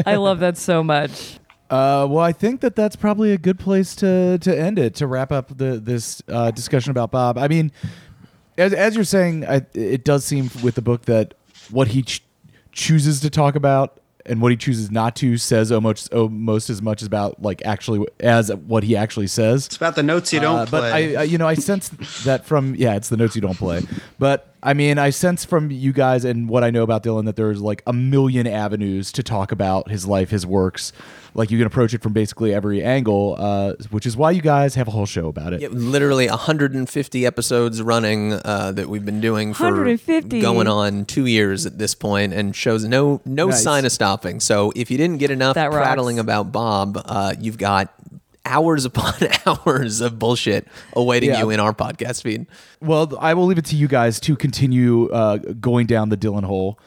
i love that so much
Uh, well, I think that that's probably a good place to to end it to wrap up the this uh, discussion about Bob. I mean, as as you're saying, I, it does seem with the book that what he ch- chooses to talk about and what he chooses not to says almost almost as much about like actually as what he actually says.
It's about the notes you don't
Uh, but
play.
I, I, you know, I sense that from yeah, it's the notes you don't play. But I mean, I sense from you guys and what I know about Dylan that there's like a million avenues to talk about his life, his works. Like you can approach it from basically every angle, uh, which is why you guys have a whole show about it.
Yeah, literally 150 episodes running uh, that we've been doing for
150.
going on two years at this point, and shows no no
Nice.
sign of stopping. So if you didn't get enough
That rocks.
prattling about Bob, uh, you've got hours upon hours of bullshit awaiting
Yeah.
you in our podcast feed.
Well, I will leave it to you guys to continue uh, going down the Dylan hole.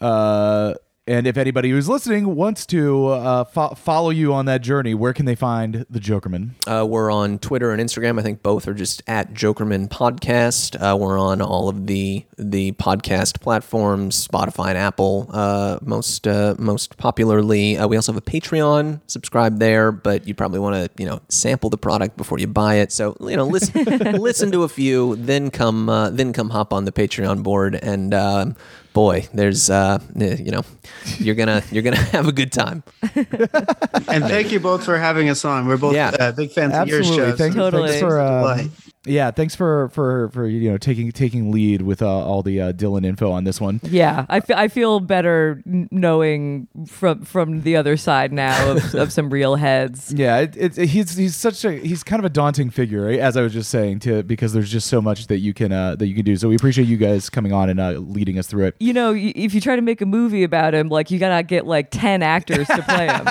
Uh, and if anybody who's listening wants to uh, fo- follow you on that journey, where can they find the Jokerman?
Uh, we're on Twitter and Instagram. I think both are just at Jokerman Podcast. Uh, we're on all of the the podcast platforms, Spotify and Apple, uh, most uh, most popularly. Uh, we also have a Patreon. Subscribe there, but you probably want to you know sample the product before you buy it. So you know listen listen to a few, then come uh, then come hop on the Patreon board and. Boy, there's uh, eh, you know, you're gonna you're gonna have a good time.
And thank you both for having us on. We're both
Yeah.
uh, big fans of your show.
Thank,
so
Totally.
thanks for uh,
Delight.
Yeah, thanks for for for you know taking taking lead with uh, all the uh, Dylan info on this one.
Yeah, I feel I feel better knowing from from the other side now of, of some real heads.
Yeah, it, it, he's he's such a he's kind of a daunting figure, right? as I was just saying, to because there's just so much that you can uh, that you can do. So we appreciate you guys coming on and uh, leading us through it.
You know, if you try to make a movie about him, like you gotta get like ten actors to play him.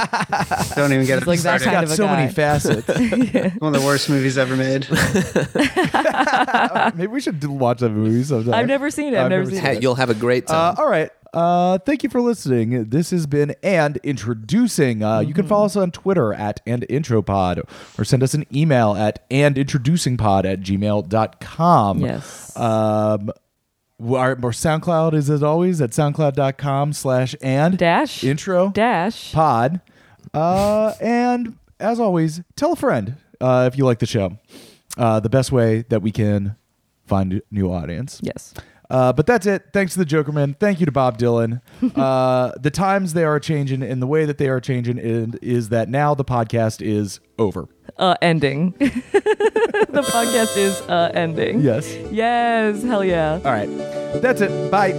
Don't even get
It's
it
like that
started.
kind
Got
of a
so
guy.
many facets.
One of the worst movies ever made.
Maybe we should watch that movie sometime.
I've never seen it. I've,
I've
never,
never
seen
seen
it.
You'll have a great
Uh,
time.
all right. Uh, thank you for listening. This has been and introducing. Uh, You can follow us on Twitter at and intropod or send us an email at and introducingpod at gmail.com.
Yes.
Um, our, our SoundCloud is as always at soundcloud.com slash and
Dash
intro
dash.
pod. Uh, and as always, tell a friend uh, if you like the show. Uh, the best way that we can find a new audience.
Yes.
Uh, but that's it. Thanks to the Jokerman. Thank you to Bob Dylan. Uh, the times they are changing and the way that they are changing is, is that now the podcast is over.
Uh, ending. the podcast is uh ending.
Yes.
Yes. Hell yeah.
All right. That's it. Bye.